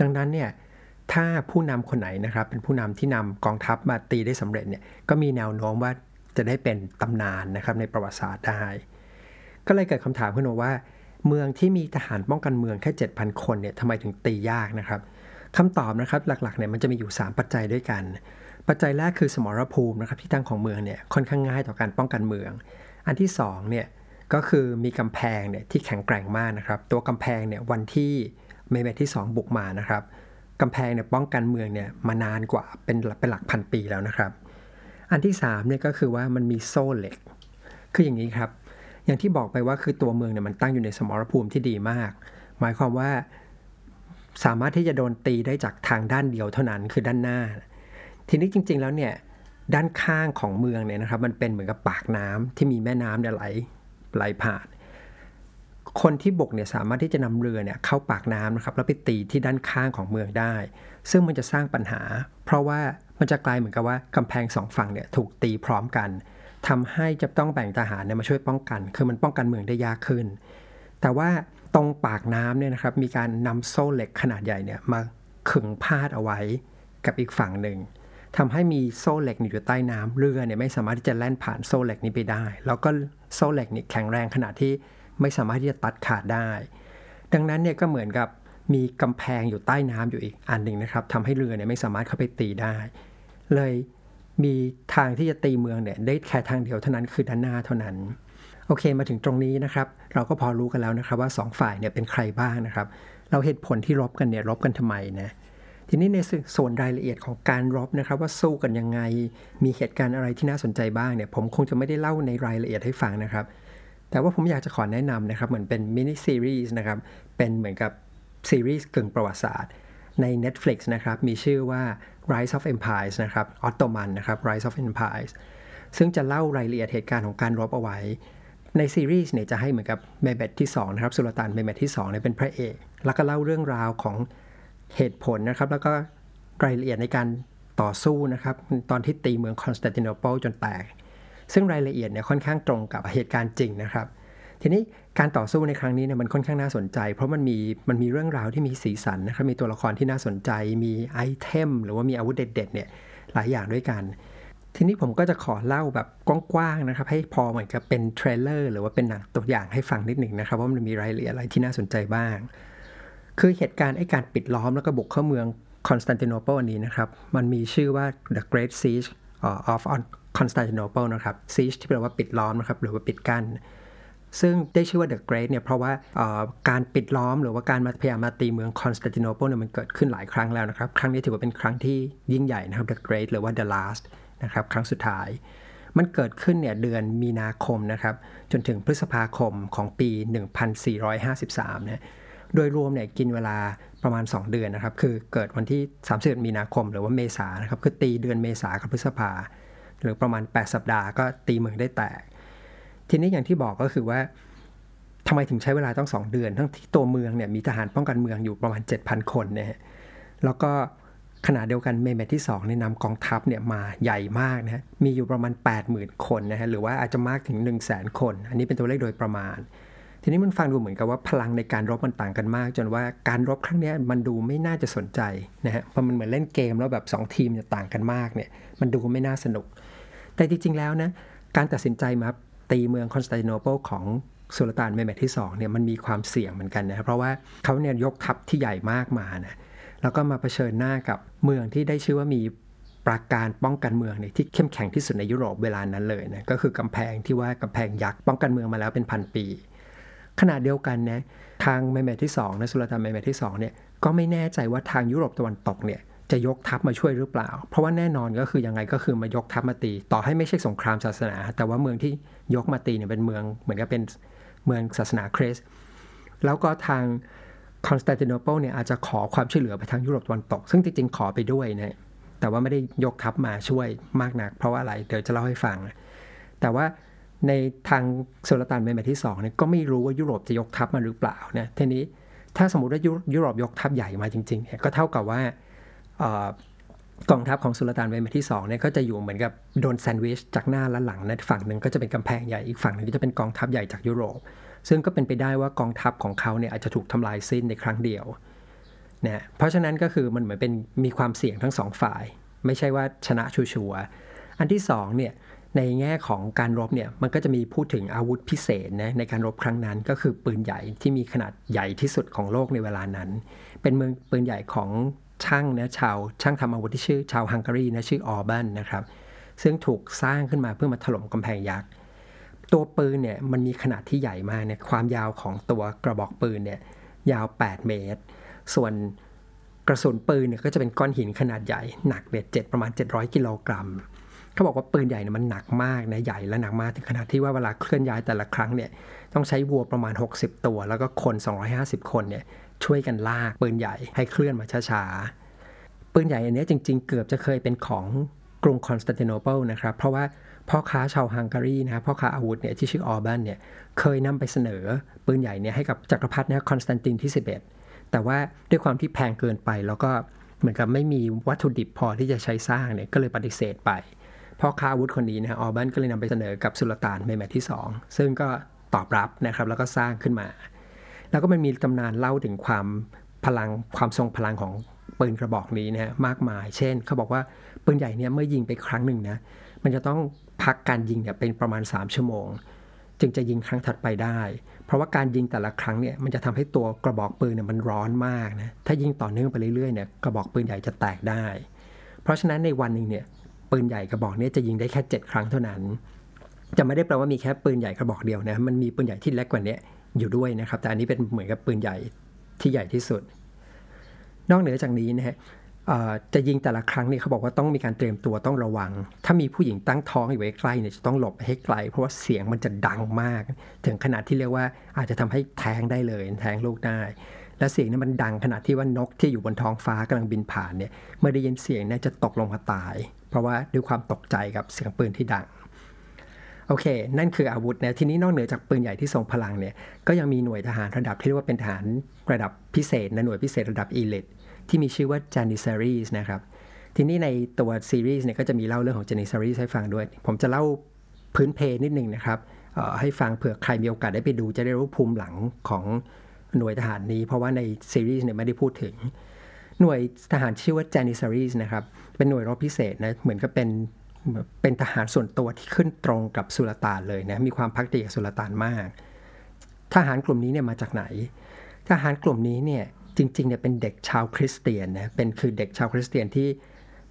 ดังนั้นเนี่ยถ้าผู้นำคนไหนนะครับเป็นผู้นำที่นำกองทัพมาตีได้สำเร็จเนี่ยก็มีแนวโน้มว่าจะได้เป็นตำนานนะครับในประวัติศาสตร์ได้ ก็เลยเกิดคำถามขึ้นมาว่า เมืองที่มีทหารป้องกันเมืองแค่ 7,000 คนเนี่ยทำไมถึงตียากนะครับคำตอบนะครับหลักๆเนี่ยมันจะมีอยู่ 3 ปัจจัยด้วยกัน ปัจจัยแรกคือสมรภูมินะครับที่ตั้งของเมืองเนี่ยค่อนข้างง่ายต่อการป้องกันเมือง อันที่2เนี่ยก็คือมีกำแพงเนี่ยที่แข็งแกร่งมากนะครับ ตัวกำแพงเนี่ยวันที่ เมเมทที่ 2 บุกมานะครับกำแพงเนี่ยป้องกันเมืองเนี่ยมานานกว่าเป็นเป็นหลักพันปีแล้วนะครับ อันที่3เนี่ยก็คือว่ามันมีโซ่เหล็ก คืออย่างนี้ครับ อย่างที่บอกไปว่าคือตัวเมืองเนี่ยมันตั้งอยู่ในสมรภูมิที่ดีมาก หมายความว่าสามารถที่จะโดนตีได้จากทางด้านเดียวเท่านั้นคือด้านหน้า ทีนี้จริง ๆ แล้วเนี่ยด้านข้างของเมืองเนี่ยนะครับ มันเป็นเหมือนกับปากน้ำที่มีแม่น้ำเนี่ยไหลไหลผ่าน คนที่บกเนี่ยสามารถที่จะนำเรือเนี่ยเข้าปากน้ำนะครับแล้วไปตีที่ด้านข้างของเมืองได้ ซึ่งมันจะสร้างปัญหา เพราะว่ามันจะกลายเหมือนกับว่ากำแพงสองฝั่งเนี่ยถูกตีพร้อมกันทำให้จะต้องแบ่งทหารเนี่ยมาช่วยป้องกัน คือมันป้องกันเมืองได้ยากขึ้น แต่ว่าตรงปากน้ำเนี่ยนะครับมีการนำโซ่เหล็กขนาดใหญ่เนี่ยมาขึงพาดเอาไว้กับอีกฝั่งหนึ่งทำให้มีโซ่เหล็กอยู่ใต้น้ำเรือเนี่ยไม่สามารถที่จะแล่นผ่านโซ่เหล็กนี้ไปได้ แล้วก็โซ่เหล็กนี่แข็งแรงขนาดที่ ไม่สามารถที่จะตัดขาดได้ ดังนั้นเนี่ยก็เหมือนกับมีกำแพงอยู่ใต้น้ำอยู่อีกอันหนึ่งนะครับทำให้เรือเนี่ยไม่สามารถเข้าไปตีได้ เลยมีทางที่จะตีเมืองเนี่ยได้แค่ทางเดียวเท่านั้นคือด้านหน้าเท่านั้น โอเคมาถึงตรงนี้นะครับ เราก็พอรู้กันแล้วนะครับว่า 2 ฝ่ายเนี่ยเป็นใครบ้างนะครับ เราเหตุผลที่รบกันเนี่ยรบกันทำไมนะทีนี้ในส่วนรายละเอียดของการรบนะครับ ว่าสู้กันยังไงมีเหตุการณ์อะไรที่น่าสนใจบ้างเนี่ยผมคงจะไม่ได้เล่าในรายละเอียดให้ฟังนะครับ แต่ว่าผมอยากจะขอแนะนำนะครับ เหมือนเป็นมินิซีรีส์นะครับ เป็นเหมือนกับซีรีส์กึ่งประวัติศาสตร์ ใน Netflix นะครับ มีชื่อว่า Rise of Empires นะครับออตโตมันนะครับ Rise of Empires ซึ่งจะเล่ารายละเอียดเหตุการณ์ของการรบเอาไว้ ในซีรีส์เนี่ยจะให้เหมือนกับเมห์เมดที่2นะครับสุลต่านเมห์เมดที่2เนี่ยเป็นพระเอกแล้วก็เล่าเรื่องราวของเหตุผลนะครับ แล้วก็รายละเอียดในการต่อสู้นะครับ ตอนที่ตีเมืองคอนสแตนติโนเปิลจนแตก ซึ่งรายละเอียดเนี่ยค่อนข้างตรงกับเหตุการณ์จริงนะครับ ทีนี้การต่อสู้ในครั้งนี้เนี่ยมันค่อนข้างน่าสนใจ เพราะมันมีมันมีเรื่องราวที่มีสีสันนะครับมีตัวละครที่น่าสนใจ มี item หรือว่ามีอาวุธเด็ดๆเนี่ยหลายอย่างด้วยกัน ทีนี้ผมก็จะขอเล่าแบบกว้างๆนะครับให้พอเหมือนกับเป็น trailer หรือว่าเป็นหนังตัวอย่างให้ฟังนิดหนึ่งนะครับว่ามันมีรายละเอียดอะไรที่น่าสนใจบ้าง คือเหตุการณ์ไอ้การปิดล้อมแล้วก็บุกเข้าเมืองคอนสแตนติโนเปิลนี้นะครับ มันมีชื่อว่า the Great Siege of Constantinople นะครับ siege ที่แปลว่าปิดล้อมนะครับหรือว่าปิดกั้นซึ่งได้ชื่อว่า The Great เนี่ยเพราะว่าการปิดล้อมหรือว่าการมาพยายามมาตีเมืองคอนสแตนติโนเปิลเนี่ยมันเกิดขึ้นหลายครั้งแล้วนะครับ ครั้งนี้ถือว่าเป็นครั้งที่ยิ่งใหญ่นะครับ The Great หรือว่า The Last นะครับครั้งสุดท้าย มันเกิดขึ้นเนี่ยเดือนมีนาคมนะครับจนถึงพฤษภาคมของปี 1453นะโดยรวมเนี่ยกินเวลาประมาณ 2 เดือนนะครับคือเกิดวันที่ 31 มีนาคมหรือว่าเมษานะครับคือตีเดือนเมษากับพฤษภา หรือประมาณ 8 สัปดาห์ก็ตีเมืองได้แตก ทีนี้อย่างที่บอกก็คือว่าทำไมถึงใช้เวลาต้อง 2 เดือน ทั้งที่ตัวเมืองเนี่ยมีทหารป้องกันเมืองอยู่ประมาณ 7,000 คนเนะฮะแล้วก็ขณะเดียวกันเมห์เมดที่2เนี่ยนำกองทัพเนี่ยมาใหญ่มากนะมีอยู่ประมาณ 80,000 คนนะฮะหรือว่าอาจจะมากถึง 1 0 0 0 0แสนคน อันนี้เป็นตัวเลขโดยประมาณ ทีนี้มันฟังดูเหมือนกับว่าพลังในการรบมันต่างกันมาก จนว่าการรบครั้งนี้มันดูไม่น่าจะสนใจนะฮะเพราะมันเหมือนเล่นเกมแล้วแบบ 2 ทีมจะต่างกันมากเนี่ยมันดูไม่น่าสนุก แต่จริง ๆ แล้วนะการตัดสินใจมาตีเมืองคอนสแตนติโนเปิลของสุลต่านเมห์เมดที่2เนี่ยมันมีความเสี่ยงเหมือนกันนะเพราะว่าเขาเนี่ยยกทัพที่ใหญ่มากมานะแล้วก็มาเผชิญหน้ากับเมืองที่ได้ชื่อว่ามีปราการป้องกันเมืองเนี่ยที่เข้มแข็งที่สุดในยุโรปเวลานั้นเลยนะก็คือกำแพงที่ว่ากำแพงยักษ์ป้องกันเมืองมาแล้วเป็นพันปี ขณะเดียวกันนะทางเมห์เมดที่2นะสุลต่านเมห์เมดที่2เนี่ยก็ไม่แน่ใจว่าทางยุโรปตะวันตกเนี่ย จะยกทัพมาช่วยหรือเปล่า เพราะว่าแน่นอนก็คือยังไงก็คือมายกทัพมาตี ต่อให้ไม่ใช่สงครามศาสนา แต่ว่าเมืองที่ยกมาตีเนี่ยเป็นเมืองเหมือนกับเป็นเมืองศาสนาคริสต์แล้วก็ทางคอนสแตนติโนเปิลเนี่ยอาจจะขอความช่วยเหลือไปทางยุโรปตะวันตก ซึ่งจริงๆขอไปด้วยนะแต่ว่าไม่ได้ยกทัพมาช่วยมากนัก เพราะว่าอะไรเดี๋ยวจะเล่าให้ฟัง แต่ว่าในทางสุลต่านเมห์เมดที่2เนี่ยก็ไม่รู้ว่ายุโรปจะยกทัพมาหรือเปล่านะทีนี้ถ้าสมมติว่ายุโรปยกทัพใหญ่มาจริงๆเนี่ยก็เท่ากับว่า กองทัพของสุลต่านเมห์เมดที่2เนี่ยก็จะอยู่เหมือนกับโดนแซนด์วิชจากหน้าและหลังนะฝั่งหนึ่งก็จะเป็นกำแพงใหญ่อีกฝั่งหนึ่งก็จะเป็นกองทัพใหญ่จากยุโรป ซึ่งก็เป็นไปได้ว่ากองทัพของเขาเนี่ยอาจจะถูกทำลายสิ้นในครั้งเดียวนะเพราะฉะนั้นก็คือมันเหมือนเป็นมีความเสี่ยงทั้งสองฝ่าย ไม่ใช่ว่าชนะชัวร์อันที่2เนี่ยในแง่ของการรบเนี่ยมันก็จะมีพูดถึงอาวุธพิเศษนะในการรบครั้งนั้นก็คือปืนใหญ่ที่มีขนาดใหญ่ที่สุดของโลกในเวลานั้น เป็นเมืองปืนใหญ่ของ ช่างนะชาวช่างทำอาวุธที่ชื่อชาวฮังการีนะชื่อออบันนะครับ ซึ่งถูกสร้างขึ้นมาเพื่อมาถล่มกำแพงยักษ์ตัวปืนเนี่ยมันมีขนาดที่ใหญ่มากเนี่ยความยาวของตัวกระบอกปืนเนี่ยยาว 8 เมตร ส่วนกระสุนปืนเนี่ยก็จะเป็นก้อนหินขนาดใหญ่หนักเนี่ยเจ็ดประมาณ 700 กิโลกรัมเขาบอกว่าปืนใหญ่เนี่ยมันหนักมากนะใหญ่และหนักมากถึงขนาดที่ว่าเวลาเคลื่อนย้ายแต่ละครั้งเนี่ย ต้องใช้วัวประมาณ 60 ตัว แล้วก็คน 250 คนเนี่ยช่วยกันลากปืนใหญ่ให้เคลื่อนมาช้าๆ ปืนใหญ่อันนี้จริงๆ เกือบจะเคยเป็นของกรุงคอนสแตนติโนเปิลนะครับ เพราะว่าพ่อค้าชาวฮังการีนะพ่อค้าอาวุธเนี่ยที่ชื่อออร์บันเนี่ยเคยนำไปเสนอปืนใหญ่เนี่ยให้กับจักรพรรดินะคอนสแตนตินที่ 11 แต่ว่าด้วยความที่แพงเกินไปแล้วก็เหมือนกับไม่มีวัตถุดิบพอที่จะใช้สร้างเนี่ยก็เลยปฏิเสธไปพ่อค้าอาวุธคนนี้นะออร์บันก็เลยนำไปเสนอกับสุลต่านเมห์เมดที่ 2 ซึ่งก็ ตอบรับนะครับ แล้วก็สร้างขึ้นมา แล้วก็มันมีตำนานเล่าถึงความพลังความทรงพลังของปืนกระบอกนี้นะมากมาย เช่น เขาบอกว่าปืนใหญ่เนี่ยเมื่อยิงไปครั้งหนึ่งนะมันจะต้องพักการยิงเนี่ยเป็นประมาณ 3 ชั่วโมง จึงจะยิงครั้งถัดไปได้ เพราะว่าการยิงแต่ละครั้งเนี่ยมันจะทำให้ตัวกระบอกปืนเนี่ยมันร้อนมากนะถ้ายิงต่อเนื่องไปเรื่อยๆเนี่ยกระบอกปืนใหญ่จะแตกได้ เพราะฉะนั้นในวันหนึ่งเนี่ยปืนใหญ่กระบอกนี้จะยิงได้แค่ 7 ครั้งเท่านั้น จะไม่ได้แปลว่ามีแค่ปืนใหญ่กระบอกเดียวนะมันมีปืนใหญ่ที่เล็กกว่านี้อยู่ด้วยนะครับ แต่อันนี้เป็นเหมือนกับปืนใหญ่ที่ใหญ่ที่สุด นอกเหนือจากนี้นะฮะจะยิงแต่ละครั้งนี่เขาบอกว่าต้องมีการเตรียมตัวต้องระวัง ถ้ามีผู้หญิงตั้งท้องอยู่ใกล้เนี่ยจะต้องหลบให้ไกล เพราะว่าเสียงมันจะดังมาก ถึงขนาดที่เรียกว่าอาจจะทำให้แทงได้เลย แทงลูกได้ และเสียงนี้มันดังขนาดที่ว่านกที่อยู่บนท้องฟ้ากำลังบินผ่านเนี่ยเมื่อได้ยินเสียงเนี่ยจะตกลงมาตาย เพราะว่าด้วยความตกใจกับเสียงปืนที่ดัง โอเค นั่นคืออาวุธนะทีนี้นอกเหนือจากปืนใหญ่ที่ทรงพลังเนี่ยก็ยังมีหน่วยทหารระดับที่เรียกว่าเป็นทหารระดับพิเศษนะหน่วยพิเศษระดับอีลิทที่มีชื่อว่า Janissaries นะครับทีนี้ในตัวซีรีส์เนี่ยก็จะมีเล่าเรื่องของ Janissaries ให้ฟังด้วย ผมจะเล่าพื้นเพนิดนึงนะครับให้ฟังเผื่อใครมีโอกาสได้ไปดูจะได้รู้ภูมิหลังของหน่วยทหารนี้ เพราะว่าในซีรีส์เนี่ยไม่ได้พูดถึง หน่วยทหารชื่อว่า Janissaries นะครับเป็นหน่วยรบพิเศษนะเหมือนกับเป็น เป็นทหารส่วนตัวที่ขึ้นตรงกับสุลต่านเลยนะมีความพักดีกับสุลต่านมาก ทหารกลุ่มนี้เนี่ยมาจากไหน ทหารกลุ่มนี้เนี่ยจริงๆเนี่ยเป็นเด็กชาวคริสเตียนนะเป็นคือเด็กชาวคริสเตียนที่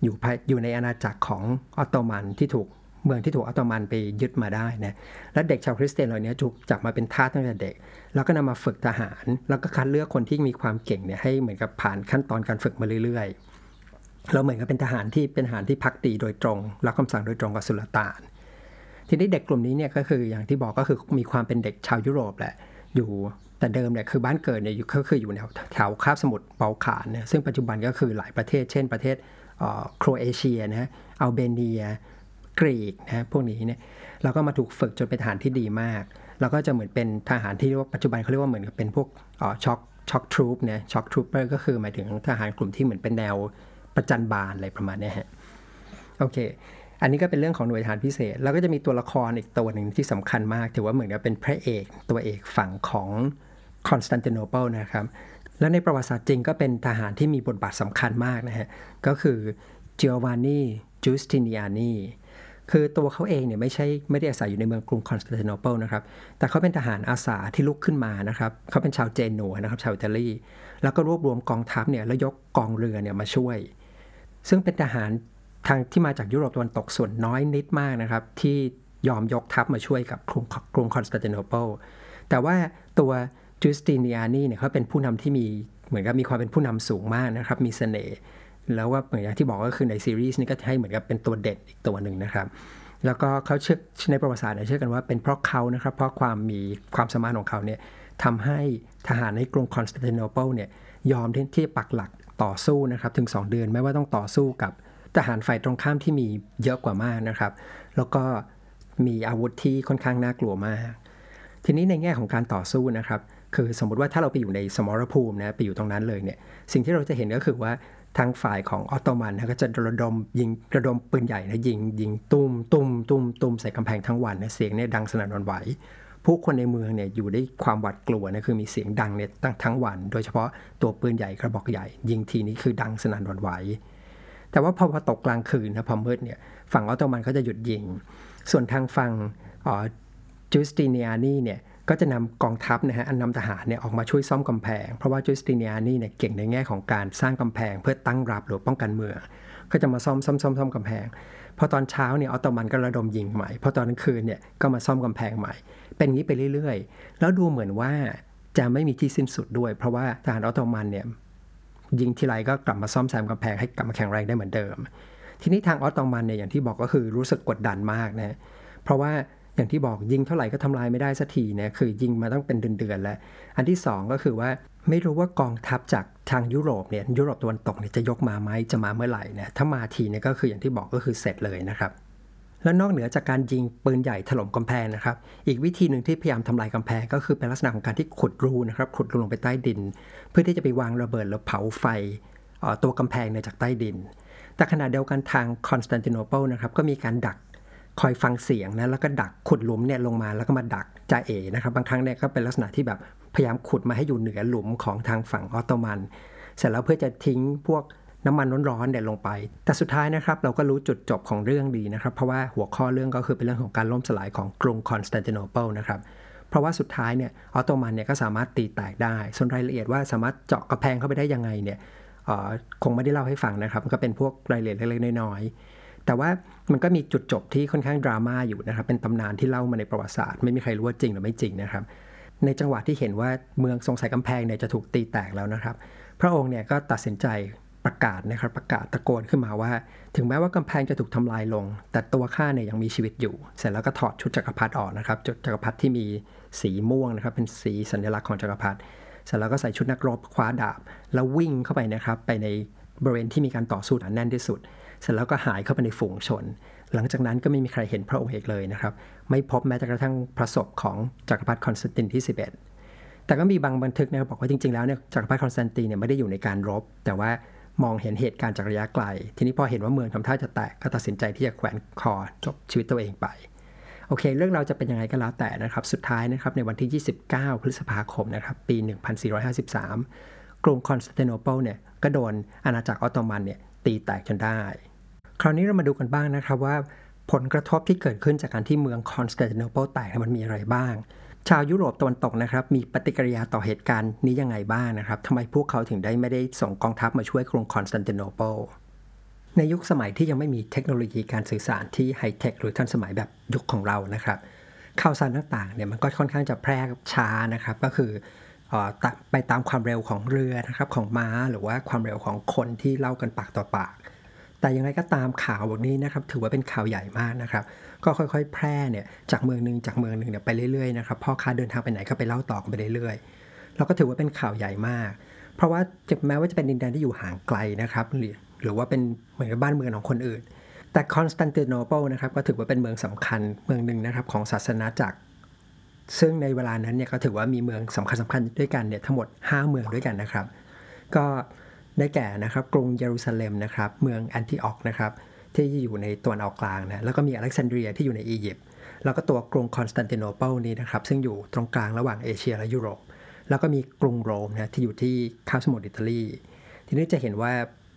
อยู่อยู่ในอาณาจักรของออตโตมันที่ถูกเมืองที่ถูกออตโตมันไปยึดมาได้นะและเด็กชาวคริสเตียนเหล่านี้ถูกจับมาเป็นทาสตั้งแต่เด็ก แล้วก็นำมาฝึกทหาร แล้วก็คัดเลือกคนที่มีความเก่งเนี่ยให้เหมือนกับผ่านขั้นตอนการฝึกมาเรื่อยๆ แล้วเหมือนกับเป็นทหารที่เป็นทหารที่พักดีโดยตรงรับคำสั่งโดยตรงกับสุลต่าน ทีนี้เด็กกลุ่มนี้เนี่ยก็คืออย่างที่บอกก็คือมีความเป็นเด็กชาวยุโรปแหละอยู่แต่เดิมเนี่ยคือบ้านเกิดเนี่ยก็คืออยู่แถวแถวคาบสมุทรเบาขานเนี่ยซึ่งปัจจุบันก็คือหลายประเทศ เช่นประเทศโครเอเชียนะอัลเบเนีย กรีกนะพวกนี้เนี่ยเราก็มาถูกฝึกจนเป็นทหารที่ดีมาก แล้วก็จะเหมือนเป็นทหารที่เรียกว่าปัจจุบันเขาเรียกว่าเหมือนกับเป็นพวก shock shock troop เนี่ย shock trooper ก็คือหมายถึงทหารกลุ่มที่เหมือนเป็นแนว ประจัญบานอะไรประมาณนี้ฮะโอเค อันนี้ก็เป็นเรื่องของหน่วยทหารพิเศษ แล้วก็จะมีตัวละครอีกตัวหนึ่งที่สำคัญมาก ถือว่าเหมือนกับเป็นพระเอกตัวเอกฝั่งของคอนสแตนติโนเปิลนะครับ และในประวัติศาสตร์จริงก็เป็นทหารที่มีบทบาทสำคัญมากนะฮะ ก็คือเจ i วานนีจูสตินีอานีคือตัวเขาเองเนี่ยไม่ใช่ไม่ได้อาศัยอยู่ในเมืองกรุงคอนสแตนติโนเปิลนะครับ แต่เขาเป็นทหารอาสาที่ลุกขึ้นมานะครับ เขาเป็นชาวเจนัวนะครับชาวอิตาลี แล้วก็รวบรวมกองทัพเนี่ยแล้วยกกองเรือเนี่ยมาช่วย ซึ่งเป็นทหารทางที่มาจากยุโรปตะวันตกส่วนน้อยนิดมากนะครับ ที่ยอมยกทัพมาช่วยกับกรุงกรุงคอนสแตนติโนเปิลแต่ว่าตัวจูสตินีอานีเนี่ยเขาเป็นผู้นำที่มีเหมือนกับมีความเป็นผู้นำสูงมากนะครับ มีเสน่ห์แล้วว่าเหมือนอย่างที่บอกก็คือในซีรีส์นี้ก็ให้เหมือนกับเป็นตัวเด่นอีกตัวหนึ่งนะครับ แล้วก็เขาเชื่อในประวัติศาสตร์เชื่อกันว่าเป็นเพราะเขานะครับเพราะความมีความสามารถของเขาเนี่ยทำให้ทหารในกรุงคอนสแตนติโนเปิลเนี่ยยอมที่จะปักหลัก ต่อสู้นะครับถึง 2 เดือน ไม่ว่าต้องต่อสู้กับทหารฝ่ายตรงข้ามที่มีเยอะกว่ามากนะครับ แล้วก็มีอาวุธที่ค่อนข้างน่ากลัวมาก ทีนี้ในแง่ของการต่อสู้นะครับ คือสมมติว่าถ้าเราไปอยู่ในสมรภูมินะไปอยู่ตรงนั้นเลยเนี่ยสิ่งที่เราจะเห็นก็คือว่าทางฝ่ายของออตโตมันนะก็จะระดมยิงระดมปืนใหญ่นะยิงยิงตุ้มตุ้มตุ้มตุ้มใส่กำแพงทั้งวันนะเสียงเนี่ยดังสนั่นวันไหว ผู้คนในเมืองเนี่ยอยู่ได้ความหวาดกลัวนะคือมีเสียงดังเนี่ยตั้งทั้งวัน โดยเฉพาะตัวปืนใหญ่กระบอกใหญ่ ยิงทีนี้คือดังสนั่นหวั่นไหวแต่ว่าพอพอตกกลางคืนนะพอมืดเนี่ยฝั่งออตโตมันเขาจะหยุดยิง ส่วนทางฝั่งจูสตินีอานีเนี่ยก็จะนำกองทัพนะฮะนำทหารเนี่ยออกมาช่วยซ่อมกำแพง เพราะว่าจูสตินีอานีเนี่ยเก่งในแง่ของการสร้างกำแพงเพื่อตั้งรับหรือป้องกันเมือง ก็จะมาซ่อมซ่อมซ่อมซ่อมกำแพง พอตอนเช้าเนี่ยออตโตมันก็ระดมยิงใหม่ พอตอนกลางคืนเนี่ยก็มาซ่อมกำแพงใหม่ เป็นงี้ไปเรื่อยๆ แล้วดูเหมือนว่าจะไม่มีที่สิ้นสุดด้วย เพราะว่าทหารออตโตมันเนี่ยยิงทีไรก็กลับมาซ่อมแซมกำแพงให้กลับมาแข็งแรงได้เหมือนเดิม ทีนี้ทางออตโตมันเนี่ยอย่างที่บอกก็คือรู้สึกกดดันมากนะเพราะว่าอย่างที่บอกยิงเท่าไหร่ก็ทำลายไม่ได้สักทีเนี่ยคือยิงมาต้องเป็นเดือนๆแล้ว อันที่ 2 ก็คือว่า ไม่รู้ว่ากองทัพจากทางยุโรปเนี่ยยุโรปตะวันตกเนี่ยจะยกมาไหมจะมาเมื่อไหร่เนี่ยถ้ามาทีเนี่ยก็คืออย่างที่บอกก็คือเสร็จเลยนะครับและนอกเหนือจากการยิงปืนใหญ่ถล่มกำแพงนะครับ อีกวิธีหนึ่งที่พยายามทำลายกำแพงก็คือเป็นลักษณะของการที่ขุดรูนะครับ ขุดรูลงไปใต้ดิน เพื่อที่จะไปวางระเบิดหรือเผาไฟตัวกำแพงในจากใต้ดิน แต่ขณะเดียวกันทางคอนสแตนติโนเปิลนะครับก็มีการดัก คอยฟังเสียงนะแล้วก็ดักขุดหลุมเนี่ยลงมาแล้วก็มาดักจ๊ะเอ๋นะครับบางครั้งเนี่ยก็เป็นลักษณะที่แบบพยายามขุดมาให้อยู่เหนือหลุมของทางฝั่งออตโตมัน เสร็จแล้วเพื่อจะทิ้งพวกน้ำมันร้อนๆเนี่ยลงไป แต่สุดท้ายนะครับเราก็รู้จุดจบของเรื่องดีนะครับ เพราะว่าหัวข้อเรื่องก็คือเป็นเรื่องของการล่มสลายของกรุงคอนสแตนติโนเปิลนะครับ เพราะว่าสุดท้ายเนี่ยออตโตมันเนี่ยก็สามารถตีแตกได้ ส่วนรายละเอียดว่าสามารถเจาะกระแพงเข้าไปได้ยังไงเนี่ยคงไม่ได้เล่าให้ฟังนะครับ ก็เป็นพวกรายละเอียดเล็กๆน้อยๆ แต่ว่ามันก็มีจุดจบที่ค่อนข้างดราม่าอยู่นะครับ เป็นตำนานที่เล่ามาในประวัติศาสตร์ ไม่มีใครรู้ว่าจริงหรือไม่จริงนะครับ ในจังหวะที่เห็นว่าเมืองทรงสายกำแพงเนี่ยจะถูกตีแตกแล้วนะครับ พระองค์เนี่ยก็ตัดสินใจประกาศนะครับ ประกาศตะโกนขึ้นมาว่า ถึงแม้ว่ากำแพงจะถูกทำลายลง แต่ตัวข้าเนี่ยยังมีชีวิตอยู่ เสร็จแล้วก็ถอดชุดจักรพรรดิออกนะครับชุดจักรพรรดิที่มีสีม่วงนะครับ เป็นสีสัญลักษณ์ของจักรพรรดิเสร็จแล้วก็ใส่ชุดนักรบคว้าดาบ แล้ววิ่งเข้าไปนะครับ ไปในบริเวณที่มีการต่อสู้หนาแน่นที่สุด เสร็จแล้วก็หายเข้าไปในฝูงชน หลังจากนั้นก็ไม่มีใครเห็นพระองค์อีกเลยนะครับ ไม่พบแม้แต่กระทั่งพระศพของจักรพรรดิคอนสแตนตินที่ 11 แต่ก็มีบางบันทึกนะครับบอกว่าจริงๆแล้วเนี่ยจักรพรรดิคอนสแตนตินเนี่ยไม่ได้อยู่ในการรบ แต่ว่ามองเห็นเหตุการณ์จากระยะไกล ทีนี้พอเห็นว่าเมืองทำท่าจะแตกก็ตัดสินใจที่จะแขวนคอจบชีวิตตัวเองไปโอเค เรื่องราวจะเป็นยังไงก็แล้วแต่นะครับ สุดท้ายนะครับในวันที่ 29 พฤษภาคมนะครับปี 1453 กรุงคอนสแตนติโนเปิลเนี่ยก็โดนอาณาจักรออตโตมันเนี่ยตีแตกจนได้ คราวนี้เรามาดูกันบ้างนะครับว่าผลกระทบที่เกิดขึ้นจากการที่เมืองคอนสแตนติโนเปิลแตกมันมีอะไรบ้าง ชาวยุโรปตะวันตกนะครับ มีปฏิกิริยาต่อเหตุการณ์นี้ยังไงบ้างนะครับทำไมพวกเขาถึงได้ไม่ได้ส่งกองทัพมาช่วยกรุงคอนสแตนติโนเปิลในยุคสมัยที่ยังไม่มีเทคโนโลยีการสื่อสารที่ไฮเทคหรือทันสมัยแบบยุคของเรานะครับข่าวสารต่างๆเนี่ยมันก็ค่อนข้างจะแพร่ช้านะครับ ก็คือไปตามความเร็วของเรือนะครับของม้าหรือว่าความเร็วของคนที่เล่ากันปากต่อปาก แต่ยังไงก็ตามข่าวแบบนี้นะครับถือว่าเป็นข่าวใหญ่มากนะครับ ก็ค่อยๆ แพร่เนี่ยจากเมืองหนึ่งจากเมืองหนึ่งเนี่ยไปเรื่อยๆนะครับพ่อค้าเดินทางไปไหนก็ไปเล่าต่อกันไปเรื่อยๆเราก็ถือว่าเป็นข่าวใหญ่มาก เพราะว่าแม้ว่าจะเป็นดินแดนที่อยู่ห่างไกลนะครับหรือหรือว่าเป็นเหมือนกับบ้านเมืองของคนอื่น แต่คอนสแตนติโนเปิลนะครับก็ถือว่าเป็นเมืองสำคัญเมืองหนึ่งนะครับของศาสนาจักรซึ่งในเวลานั้นเนี่ยก็ถือว่ามีเมืองสำคัญสำคัญด้วยกันเนี่ยทั้งหมด 5 เมืองด้วยกันนะครับ ก็ ได้แก่นะครับกรุงเยรูซาเล็มนะครับเมืองแอนติออกนะครับที่อยู่ในตะวันออกกลางนะแล้วก็มีอเล็กซานเดรียที่อยู่ในอียิปต์แล้วก็ตัวกรุงคอนสแตนติโนเปิลนี้นะครับซึ่งอยู่ตรงกลางระหว่างเอเชียและยุโรป แล้วก็มีกรุงโรมนะที่อยู่ที่คาบสมุทรอิตาลี ทีนี้จะเห็นว่า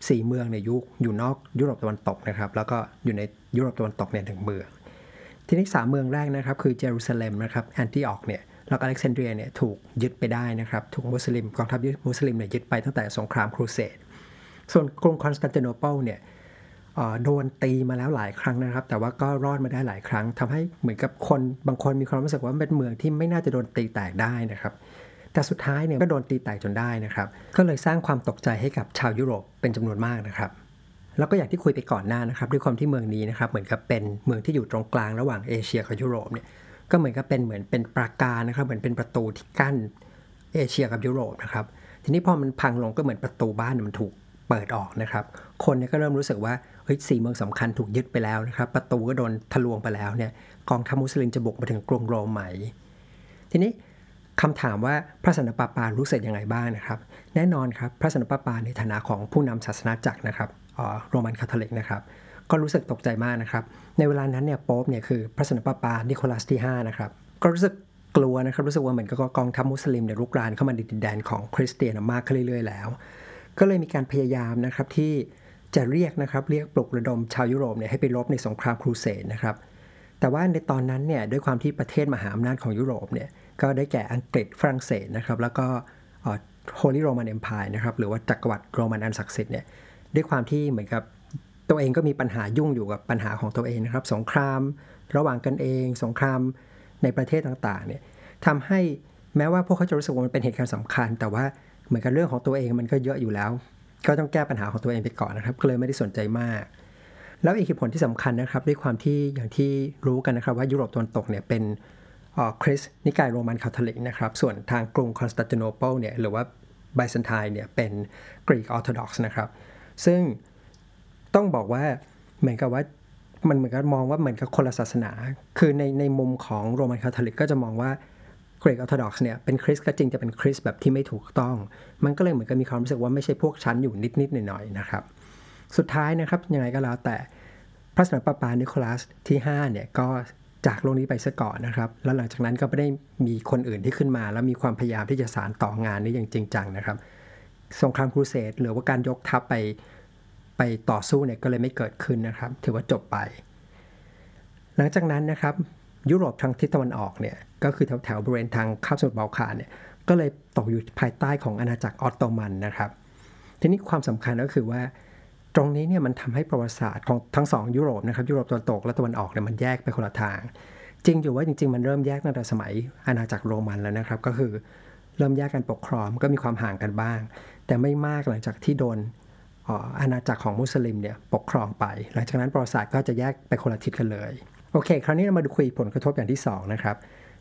สี่เมืองในยุคอยู่นอกยุโรปตะวันตกนะครับแล้วก็อยู่ในยุโรปตะวันตกเนี่ยหนึ่งเมือง ทีนี้สามเมืองแรกนะครับคือเยรูซาเล็มนะครับแอนติออกเนี่ย แล้วก็อเล็กซานเดรียเนี่ยถูกยึดไปได้นะครับถูกมุสลิมกองทัพมุสลิมเนี่ยยึดไปตั้งแต่สงครามครูเสดส่วนกรุงคอนสแตนติโนเปิลเนี่ยโดนตีมาแล้วหลายครั้งนะครับ แต่ว่าก็รอดมาได้หลายครั้งทำให้เหมือนกับคนบางคนมีความรู้สึกว่าเป็นเมืองที่ไม่น่าจะโดนตีแตกได้นะครับ แต่สุดท้ายเนี่ยก็โดนตีแตกจนได้นะครับ ก็เลยสร้างความตกใจให้กับชาวยุโรปเป็นจำนวนมากนะครับ แล้วก็อย่างที่คุยไปก่อนหน้านะครับ ด้วยความที่เมืองนี้นะครับเหมือนกับเป็นเมืองที่อยู่ตรงกลางระหว่างเอเชียกับยุโรปเนี่ย ก็เหมือนกับเป็นเหมือนเป็นปราการนะครับเหมือนเป็นประตูที่กั้นเอเชียกับยุโรปนะครับทีนี้พอมันพังลงก็เหมือนประตูบ้านมันถูกเปิดออกนะครับ คนเนี่ยก็เริ่มรู้สึกว่าเฮ้ยสี่เมืองสำคัญถูกยึดไปแล้วนะครับ ประตูก็โดนทะลวงไปแล้วเนี่ยกองทัพมุสลิมจะบุกมาถึงกรุงโรมไหมทีนี้คำถามว่าพระสันตะปาปารู้สึกยังไงบ้างนะครับ แน่นอนครับพระสันตะปาปาในฐานะของผู้นำศาสนาจักรนะครับโรมันคาทอลิกนะครับ ก็รู้สึกตกใจมากนะครับ ในเวลานั้นเนี่ยโป๊ปเนี่ยคือพระสันตะปาปานิโคลัสที่5นะครับก็รู้สึกกลัวนะครับ รู้สึกว่าเหมือนกับกองทัพมุสลิมเนี่ยรุกรานเข้ามาในดินแดนของคริสเตียนมากขึ้นเรื่อยๆแล้ว ก็เลยมีการพยายามนะครับที่จะเรียกนะครับเรียกปลุกระดมชาวยุโรปเนี่ยให้ไปรบในสงครามครูเสดนะครับแต่ว่าในตอนนั้นเนี่ยด้วยความที่ประเทศมหาอำนาจของยุโรปเนี่ยก็ได้แก่อังกฤษฝรั่งเศสนะครับแล้วก็โฮลีโรมันเอ็มพายนะครับหรือว่าจักรวรรดิโรมันอันศักดิ์สิทธิ์เนี่ยด้วยความที่เหมือนกับ ตัวเองก็มีปัญหายุ่งอยู่กับปัญหาของตัวเองนะครับ สงคราม ระหว่างกันเอง สงครามในประเทศต่างๆเนี่ยทำให้แม้ว่าพวกเขาจะรู้สึกว่ามันเป็นเหตุการณ์สำคัญ แต่ว่าเหมือนกับเรื่องของตัวเองมันก็เยอะอยู่แล้ว ก็ต้องแก้ปัญหาของตัวเองไปก่อนนะครับก็เลยไม่ได้สนใจมาก แล้วอีกผลที่สำคัญนะครับ ด้วยความที่อย่างที่รู้กันนะครับ ว่ายุโรปตะวันตกเนี่ยเป็นคริสต์นิกายโรมันคาทอลิกนะครับ ส่วนทางกรุงคอนสแตนติโนเปิลเนี่ยหรือว่าไบซันไทน์เนี่ยเป็นกรีกออร์โธดอกซ์นะครับ ซึ่ง ต้องบอกว่าเหมือนกับว่ามันเหมือนกับมองว่าเหมือนกับคนละศาสนา คือในในมุมของโรมันคาทอลิกก็จะมองว่าเกรกออร์โธดอกซ์เนี่ยเป็นคริสก็จริงจะเป็นคริสแบบที่ไม่ถูกต้อง มันก็เลยเหมือนกับมีความรู้สึกว่าไม่ใช่พวกชั้นอยู่นิดๆหน่อยๆนะครับ สุดท้ายนะครับยังไงก็แล้วแต่พระสนมเด็จปาปานิโคลัสที่5เนี่ยก็จากโลกนี้ไปซะก่อนนะครับ แล้วหลังจากนั้นก็ไม่ได้มีคนอื่นที่ขึ้นมา แล้วมีความพยายามที่จะสารต่องานนี้อย่างจริงจังนะครับ สงครามครูเสดหรือว่าการยกทัพไป ไปต่อสู้เนี่ยก็เลยไม่เกิดขึ้นนะครับ ถือว่าจบไป หลังจากนั้นนะครับยุโรปทางทิศตะวันออกเนี่ยก็คือแถวแถวบริเวณทางคาบสมุทรบาลคานเนี่ยก็เลยตกอยู่ภายใต้ของอาณาจักรออตโตมันนะครับ ทีนี้ความสำคัญก็คือว่า ตรงนี้เนี่ยมันทำให้ประวัติศาสตร์ของทั้งสองยุโรปนะครับยุโรปตะวันตกและตะวันออกเนี่ยมันแยกไปคนละทาง จริงอยู่ว่าจริง ๆ มันเริ่มแยกตั้งแต่สมัยอาณาจักรโรมันแล้วนะครับ ก็คือเริ่มแยกกันปกครองก็มีความห่างกันบ้าง แต่ไม่มากหลังจากที่โดน อาณาจักรของมุสลิมเนี่ยปกครองไป หลังจากนั้นประวัติศาสตร์ก็จะแยกไปคนละทิศกันเลย โอเค คราวนี้เรามาดูคุยผลกระทบอย่างที่ 2 นะครับ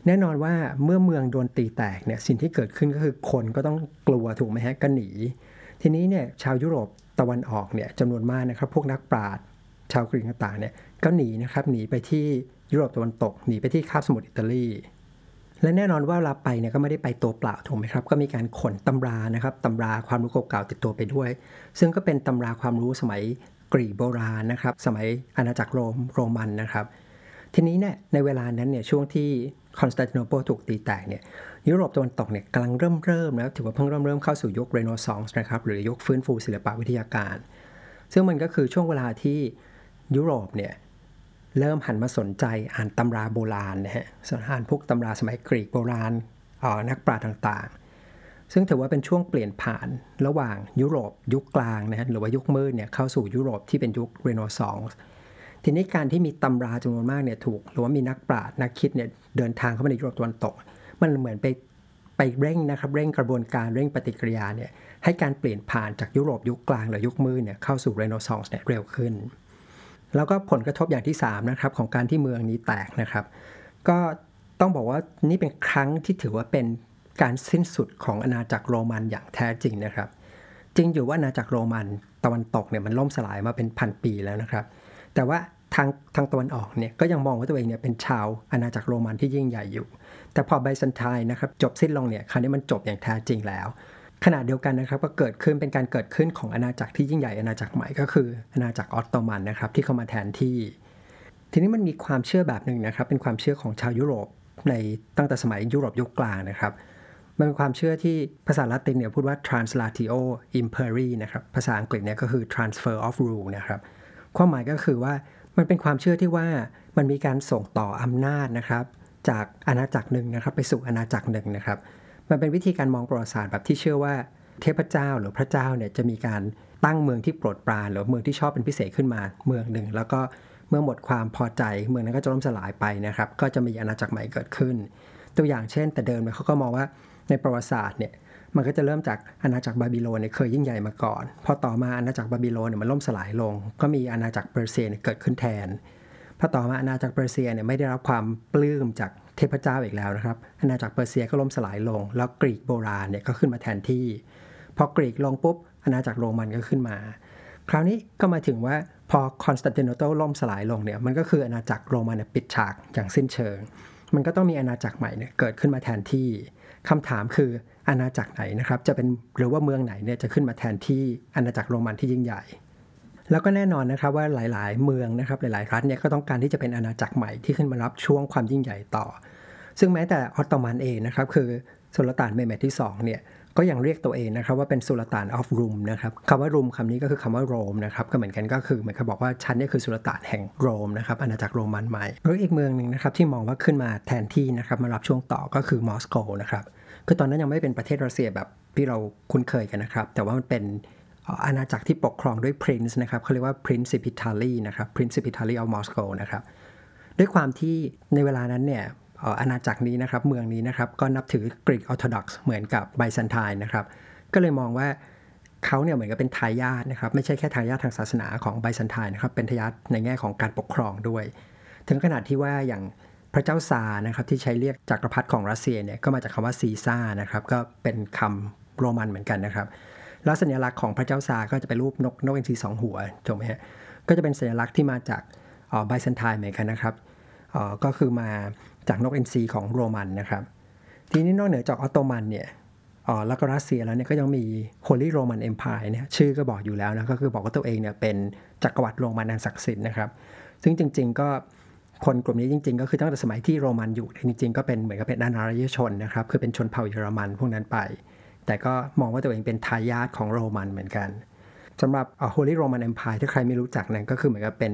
แน่นอนว่าเมื่อเมืองโดนตีแตกเนี่ยสิ่งที่เกิดขึ้นก็คือคนก็ต้องกลัวถูกไหมฮะก็หนี ทีนี้เนี่ยชาวยุโรปตะวันออกเนี่ยจำนวนมากนะครับพวกนักปราชญ์ชาวกรีกต่างๆเนี่ยก็หนีนะครับหนีไปที่ยุโรปตะวันตกหนีไปที่คาบสมุทรอิตาลี และแน่นอนว่าเวลาไปเนี่ยก็ไม่ได้ไปตัวเปล่าถูกไหมครับ ก็มีการขนตำรานะครับตำราความรู้เก่าๆติดตัวไปด้วย ซึ่งก็เป็นตำราความรู้สมัยกรีกโบราณนะครับ สมัยอาณาจักรโรมโรมันนะครับ ทีนี้เนี่ยในเวลานั้นเนี่ยช่วงที่คอนสแตนติโนเปิลถูกตีแตกเนี่ยยุโรปตะวันตกเนี่ยกำลังเริ่มเริ่มแล้วถือว่าเพิ่งเริ่มเริ่มเข้าสู่ยุคเรเนซองส์นะครับหรือยุคฟื้นฟูศิลปวิทยาการ ซึ่งมันก็คือช่วงเวลาที่ยุโรปเนี่ย เริ่มหันมาสนใจอ่านตำราโบราณนะฮะสอ่านพวกตำราสมัยกรีกโบราณนักปราชญ์ต่างๆ ซึ่งถือว่าเป็นช่วงเปลี่ยนผ่านระหว่างยุโรปยุคกลางนะฮะหรือว่ายุคมืดเนี่ยเข้าสู่ยุโรปที่เป็นยุคเรเนซองส์ทีนี้การที่มีตำราจำนวนมากเนี่ยถูกหรือว่ามีนักปราชญ์นักคิดเนี่ยเดินทางเข้ามาในยุโรปตะวันตก มันเหมือนไปไปเร่งนะครับเร่งกระบวนการเร่งปฏิกิริยาเนี่ยให้การเปลี่ยนผ่านจากยุโรปยุคกลางหรือยุคมืดเนี่ยเข้าสู่เรเนซองส์เนี่ยเร็วขึ้น แล้วก็ผลกระทบอย่างที่3นะครับของการที่เมืองนี้แตกนะครับ ก็ต้องบอกว่านี่เป็นครั้งที่ถือว่าเป็นการสิ้นสุดของอาณาจักรโรมันอย่างแท้จริงนะครับ จริงอยู่ว่าอาณาจักรโรมันตะวันตกเนี่ยมันล่มสลายมาเป็นพันปีแล้วนะครับ แต่ว่าทางทางตะวันออกเนี่ยก็ยังมองว่าตัวเองเนี่ยเป็นชาวอาณาจักรโรมันที่ยิ่งใหญ่อยู่ แต่พอไบซันไทน์นะครับจบสิ้นลงเนี่ยคราวนี้มันจบอย่างแท้จริงแล้ว ขณะเดียวกันนะครับก็เกิดขึ้นเป็นการเกิดขึ้นของอาณาจักรที่ยิ่งใหญ่อาณาจักรใหม่ก็คืออาณาจักรออตโตมันนะครับที่เข้ามาแทนที่ ทีนี้มันมีความเชื่อแบบหนึ่งนะครับเป็นความเชื่อของชาวยุโรปในตั้งแต่สมัยยุโรปยุคกลางนะครับมันเป็นความเชื่อที่ภาษาละตินเนี่ยพูดว่า translatio imperi นะครับภาษาอังกฤษเนี่ยก็คือ transfer of rule นะครับความหมายก็คือว่ามันเป็นความเชื่อที่ว่ามันมีการส่งต่ออำนาจนะครับ จากอาณาจักรหนึ่งนะครับ ไปสู่อาณาจักรหนึ่งนะครับ มันเป็นวิธีการมองประวัติศาสตร์แบบที่เชื่อว่าเทพเจ้าหรือพระเจ้าเนี่ยจะมีการตั้งเมืองที่โปรดปรานหรือเมืองที่ชอบเป็นพิเศษขึ้นมาเมืองหนึ่ง แล้วก็เมื่อหมดความพอใจเมืองนั้นก็จะล่มสลายไปนะครับ ก็จะมีอาณาจักรใหม่เกิดขึ้น ตัวอย่างเช่น แต่เดิมเขาก็มองว่าในประวัติศาสตร์เนี่ยมันก็จะเริ่มจากอาณาจักรบาบิโลนเนี่ยเคยยิ่งใหญ่มาก่อน พอต่อมาอาณาจักรบาบิโลนเนี่ยมันล่มสลายลง ก็มีอาณาจักรเปอร์เซียเกิดขึ้นแทนพอต่อมาอาณาจักรเปอร์เซียเนี่ยไม่ได้รับความปลื้มจาก เทพเจ้าอีกแล้วนะครับอาณาจักรเปอร์เซียก็ล่มสลายลง แล้วกรีกโบราณเนี่ยก็ขึ้นมาแทนที่พอกรีกลงปุ๊บอาณาจักรโรมันก็ขึ้นมา คราวนี้ก็มาถึงว่าพอคอนสแตนติโนเปิลล่มสลายลงเนี่ยมันก็คืออาณาจักรโรมันปิดฉากอย่างสิ้นเชิง มันก็ต้องมีอาณาจักรใหม่เนี่ยเกิดขึ้นมาแทนที่คำถามคืออาณาจักรไหนนะครับจะเป็นหรือว่าเมืองไหนเนี่ยจะขึ้นมาแทนที่อาณาจักรโรมันที่ยิ่งใหญ่ แล้วก็แน่นอนนะครับว่าหลาย ๆ เมืองนะครับหลาย ๆ รัฐเนี่ยก็ต้องการที่จะเป็นอาณาจักรใหม่ที่ขึ้นมารับช่วงความยิ่งใหญ่ต่อ ซึ่งแม้แต่ออตโตมันเองนะครับคือสุลต่านเมเมตที่2เนี่ยก็ยังเรียกตัวเองนะครับว่าเป็น Sultan of Rum นะครับคำว่า Rum คำนี้ก็คือคำว่าโรมนะครับก็เหมือนกันก็คือเหมือนกับบอกว่าฉันนี่คือสุลต่านแห่งโรมนะครับอาณาจักรโรมันใหม่หรืออีกเมืองหนึ่งนะครับที่มองว่าขึ้นมาแทนที่นะครับมารับช่วงต่อก็คือมอสโกนะครับคือตอนนั้นยังไม่เป็นประเทศรัสเซียแบบที่เราคุ้นเคยกันนะครับแต่ว่ามันเป็น อาณาจักรที่ปกครองด้วย prince นะครับเขาเรียกว่า Principality นะครับ Principality of Moscow นะครับด้วยความที่ในเวลานั้นเนี่ยอาณาจักรนี้นะครับเมืองนี้นะครับก็นับถือกรีกออร์โธดอกซ์เหมือนกับไบซันไทน์นะครับก็เลยมองว่าเขาเนี่ยเหมือนกับเป็นทายาทนะครับไม่ใช่แค่ทายาททางศาสนาของไบซันไทน์นะครับเป็นทายาทในแง่ของการปกครองด้วย ถึงขนาดที่ว่าอย่างพระเจ้าซาร์นะครับที่ใช้เรียกจักรพรรดิของรัสเซียเนี่ยก็มาจากคำว่าซีซาร์นะครับก็เป็นคำโรมันเหมือนกันนะครับ แล้วสัญลักษณ์ของพระเจ้าซาร์ก็จะเป็นรูปนกนกอินทรีสองหัวถูกไหมฮะก็จะเป็นสัญลักษณ์ที่มาจากไบเซนไทน์เหมือนกันนะครับก็คือมาจากนกเอ็นซีของโรมันนะครับ ทีนี้นอกเหนือจากออตโตมันเนี่ยอ๋อแล้วก็รัสเซียแล้วเนี่ยก็ยังมี Holy Roman Empire เนี่ยชื่อก็บอกอยู่แล้วนะก็คือบอกว่าตัวเองเนี่ยเป็นจักรวรรดิโรมันอันศักดิ์สิทธิ์นะครับ ซึ่งจริง ๆ ก็คนกลุ่มนี้จริง ๆ ก็คือตั้งแต่สมัยที่โรมันอยู่จริง ๆ ก็เป็นเหมือนกับเป็นนานารยชนนะครับ คือเป็นชนเผ่าเยอรมันพวกนั้นไป แต่ก็มองว่าตัวเองเป็นทายาทของโรมันเหมือนกันสำหรับ Holy Roman Empire ถ้าใครไม่รู้จักนั้นก็คือเหมือนกับเป็น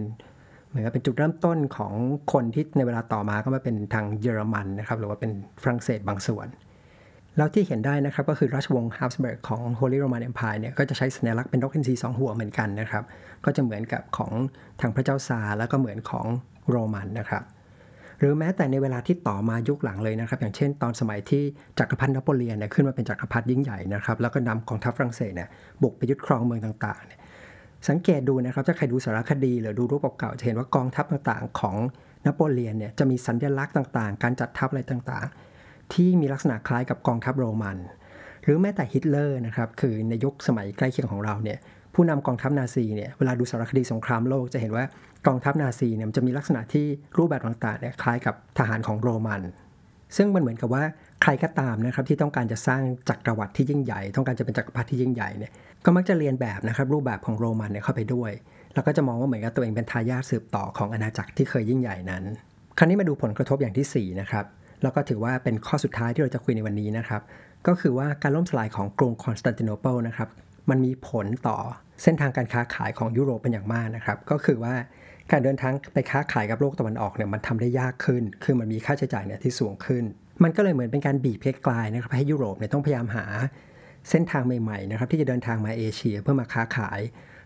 เหมือนกับเป็นจุดเริ่มต้นของคนที่ในเวลาต่อมาก็มาเป็นทางเยอรมันนะครับหรือว่าเป็นฝรั่งเศสบางส่วน แล้วที่เห็นได้นะครับก็คือราชวงศ์ฮับสเบิร์กของ Holy Roman Empire เนี่ยก็จะใช้สัญลักษณ์เป็นนกอินทรีสองหัวเหมือนกันนะครับ ก็จะเหมือนกับของทางพระเจ้าซาแล้วก็เหมือนของโรมันนะครับ หรือแม้แต่ในเวลาที่ต่อมายุคหลังเลยนะครับ อย่างเช่น ตอนสมัยที่จักรพรรดินโปเลียนเนี่ยขึ้นมาเป็นจักรพรรดิยิ่งใหญ่นะครับแล้วก็นำกองทัพฝรั่งเศสเนี่ยบุกไปยึดครองเมืองต่างๆเนี่ยสังเกตดูนะครับถ้าใครดูสารคดีหรือดูรูปเก่าๆจะเห็นว่ากองทัพต่างๆ ของนโปเลียนเนี่ยจะมีสัญลักษณ์ต่างๆ การจัดทัพอะไรต่างๆ ที่มีลักษณะคล้ายกับกองทัพโรมัน หรือแม้แต่ฮิตเลอร์นะครับคือในยุคสมัยใกล้เคียงของเราเนี่ยผู้นำกองทัพนาซีเนี่ยเวลาดูสารคดีสงครามโลกจะเห็นว่า กองทัพนาซีเนี่ยมันจะมีลักษณะที่รูปแบบต่างๆเนี่ยคล้ายกับทหารของโรมัน ซึ่งมันเหมือนกับว่าใครก็ตามนะครับที่ต้องการจะสร้างจักรวรรดิที่ยิ่งใหญ่ ต้องการจะเป็นจักรพรรดิที่ยิ่งใหญ่เนี่ยก็มักจะเลียนแบบนะครับรูปแบบของโรมันเนี่ยเข้าไปด้วย แล้วก็จะมองว่าเหมือนกับตัวเองเป็นทายาทสืบต่อของอาณาจักรที่เคยยิ่งใหญ่นั้น คราวนี้มาดูผลกระทบอย่างที่4นะครับแล้วก็ถือว่าเป็นข้อสุดท้ายที่เราจะคุยในวันนี้นะครับก็คือว่าการล่มสลายของกรุงคอนสแตนติโนเปิลนะครับมันมีผลต่อเส้นทางการค้าขายของยุโรปเป็นอย่างมากนะครับ ก็คือว่า การเดินทางไปค้าขายกับโลกตะวันออกเนี่ยมันทำได้ยากขึ้น คือมันมีค่าใช้จ่ายเนี่ยที่สูงขึ้น มันก็เลยเหมือนเป็นการบีบแบบกลายๆนะครับให้ยุโรปเนี่ยต้องพยายามหาเส้นทางใหม่ๆนะครับที่จะเดินทางมาเอเชียเพื่อมาค้าขาย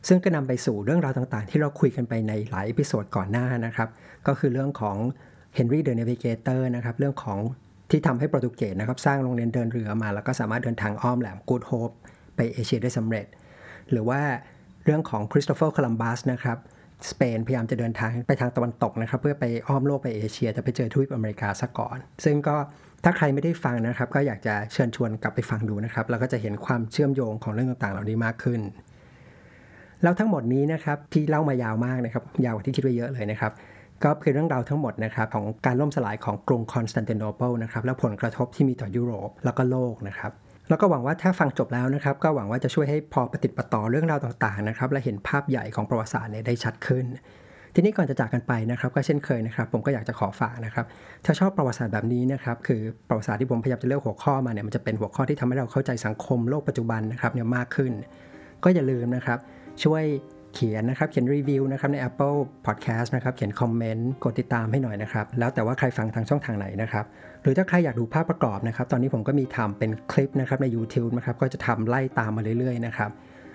ซึ่งก็นำไปสู่เรื่องราวต่างๆ ที่เราคุยกันไปในหลาย episode ก่อนหน้านะครับ ก็คือเรื่องของ Henry the Navigator นะครับเรื่องของที่ทำให้โปรตุเกสนะครับสร้างโรงเรียนเดินเรือมา แล้วก็สามารถเดินทางอ้อมแหลมกูดโฮปไปเอเชียได้สำเร็จ หรือว่าเรื่องของคริสโตเฟอร์โคลัมบัสนะครับ สเปนพยายามจะเดินทางไปทางตะวันตกนะครับ เพื่อไปอ้อมโลกไปเอเชียจะไปเจอทวีปอเมริกาซะก่อน ซึ่งก็ถ้าใครไม่ได้ฟังนะครับ ก็อยากจะเชิญชวนกลับไปฟังดูนะครับแล้วก็จะเห็นความเชื่อมโยงของเรื่องต่างๆ เหล่านี้มากขึ้น แล้วทั้งหมดนี้นะครับที่เล่ามายาวมากนะครับยาวกว่าที่คิดไว้เยอะเลยนะครับก็คือเรื่องราวทั้งหมดนะครับของการล่มสลายของกรุงคอนสแตนติโนเปิลนะครับและผลกระทบที่มีต่อยุโรปแล้วก็โลกนะครับ แล้วก็หวังว่าถ้าฟังจบแล้วนะครับ ก็หวังว่าจะช่วยให้พอปฏิติดประต่อเรื่องราวต่างๆนะครับและเห็นภาพใหญ่ของประวัติศาสตร์เนี่ยได้ชัดขึ้น ทีนี้ก่อนจะจากกันไปนะครับ ก็เช่นเคยนะครับ ผมก็อยากจะขอฝากนะครับ ถ้าชอบประวัติศาสตร์แบบนี้นะครับคือประวัติศาสตร์ที่ผมพยายามจะเลือกหัวข้อมาเนี่ยมันจะเป็นหัวข้อที่ทำให้เราเข้าใจสังคมโลกปัจจุบันนะครับเนี่ยมากขึ้น ก็อย่าลืมนะครับช่วย เขียนนะครับ เขียนรีวิวนะครับใน Apple Podcast นะครับ เขียนคอมเมนต์ กดติดตามให้หน่อยนะครับ แล้วแต่ว่าใครฟังทางช่องทางไหนนะครับ หรือถ้าใครอยากดูภาพประกอบนะครับ ตอนนี้ผมก็มีทำเป็นคลิปนะครับใน YouTube นะครับ ก็จะทำไล่ตามมาเรื่อยๆนะครับ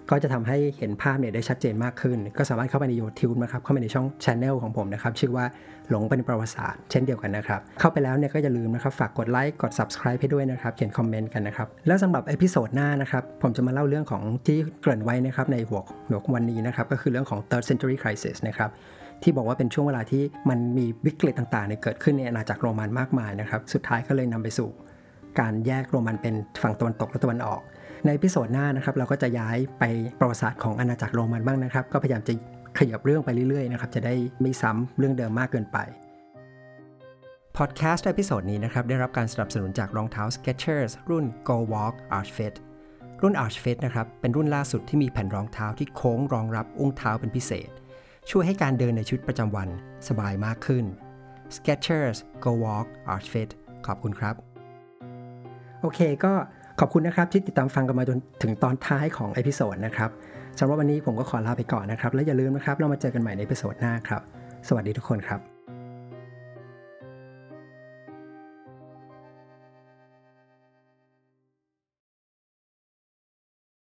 ก็จะทำให้เห็นภาพเนี่ยได้ชัดเจนมากขึ้น ก็สามารถเข้าไปใน YouTube นะครับ เข้าไปในช่อง Channel ของผมนะครับ ชื่อว่าหลงไปในประวัติศาสตร์เช่นเดียวกันนะครับ เข้าไปแล้วเนี่ยก็อย่าลืมนะครับ ฝากกดไลค์ กด Subscribe ให้ด้วยนะครับ เขียนคอมเมนต์กันนะครับ แล้วสำหรับ episode หน้านะครับ ผมจะมาเล่าเรื่องของที่เกริ่นไว้นะครับในหัวหัววันนี้นะครับ ก็คือเรื่องของ third century crisis นะครับที่บอกว่าเป็นช่วงเวลาที่มันมีวิกฤตต่างๆเกิดขึ้นในอาณาจักรโรมันมากมายนะครับ สุดท้ายก็เลยนำไปสู่ การแยกโรมันเป็นฝั่งตะวันตกและตะวันออก ใน episode หน้านะครับเราก็จะย้ายไปประวัติศาสตร์ของอาณาจักรโรมันบ้างนะครับ ก็พยายามจะขยับเรื่องไปเรื่อยๆนะครับจะได้ไม่ซ้ำเรื่องเดิมมากเกินไปพอดแคสต์ episode นี้นะครับได้รับการสนับสนุนจากรองเท้า Skechers รุ่น Go Walk Arch Fit รุ่น Arch Fit นะครับเป็นรุ่นล่าสุดที่มีแผ่นรองเท้าที่โค้งรองรับอุ้งเท้าเป็นพิเศษ ช่วยให้การเดินในชีวิตประจำวันสบายมากขึ้น Skechers Go Walk Arch Fit ขอบคุณครับ โอเคก็ ขอบคุณนะครับที่ติดตามฟังกันมาจนถึงตอนท้ายของ episode นะครับสำหรับวันนี้ผมก็ขอลาไปก่อนนะครับ และอย่าลืมนะครับ เรามาเจอกันใหม่ใน episode หน้าครับ สวัสดีทุกคนครับ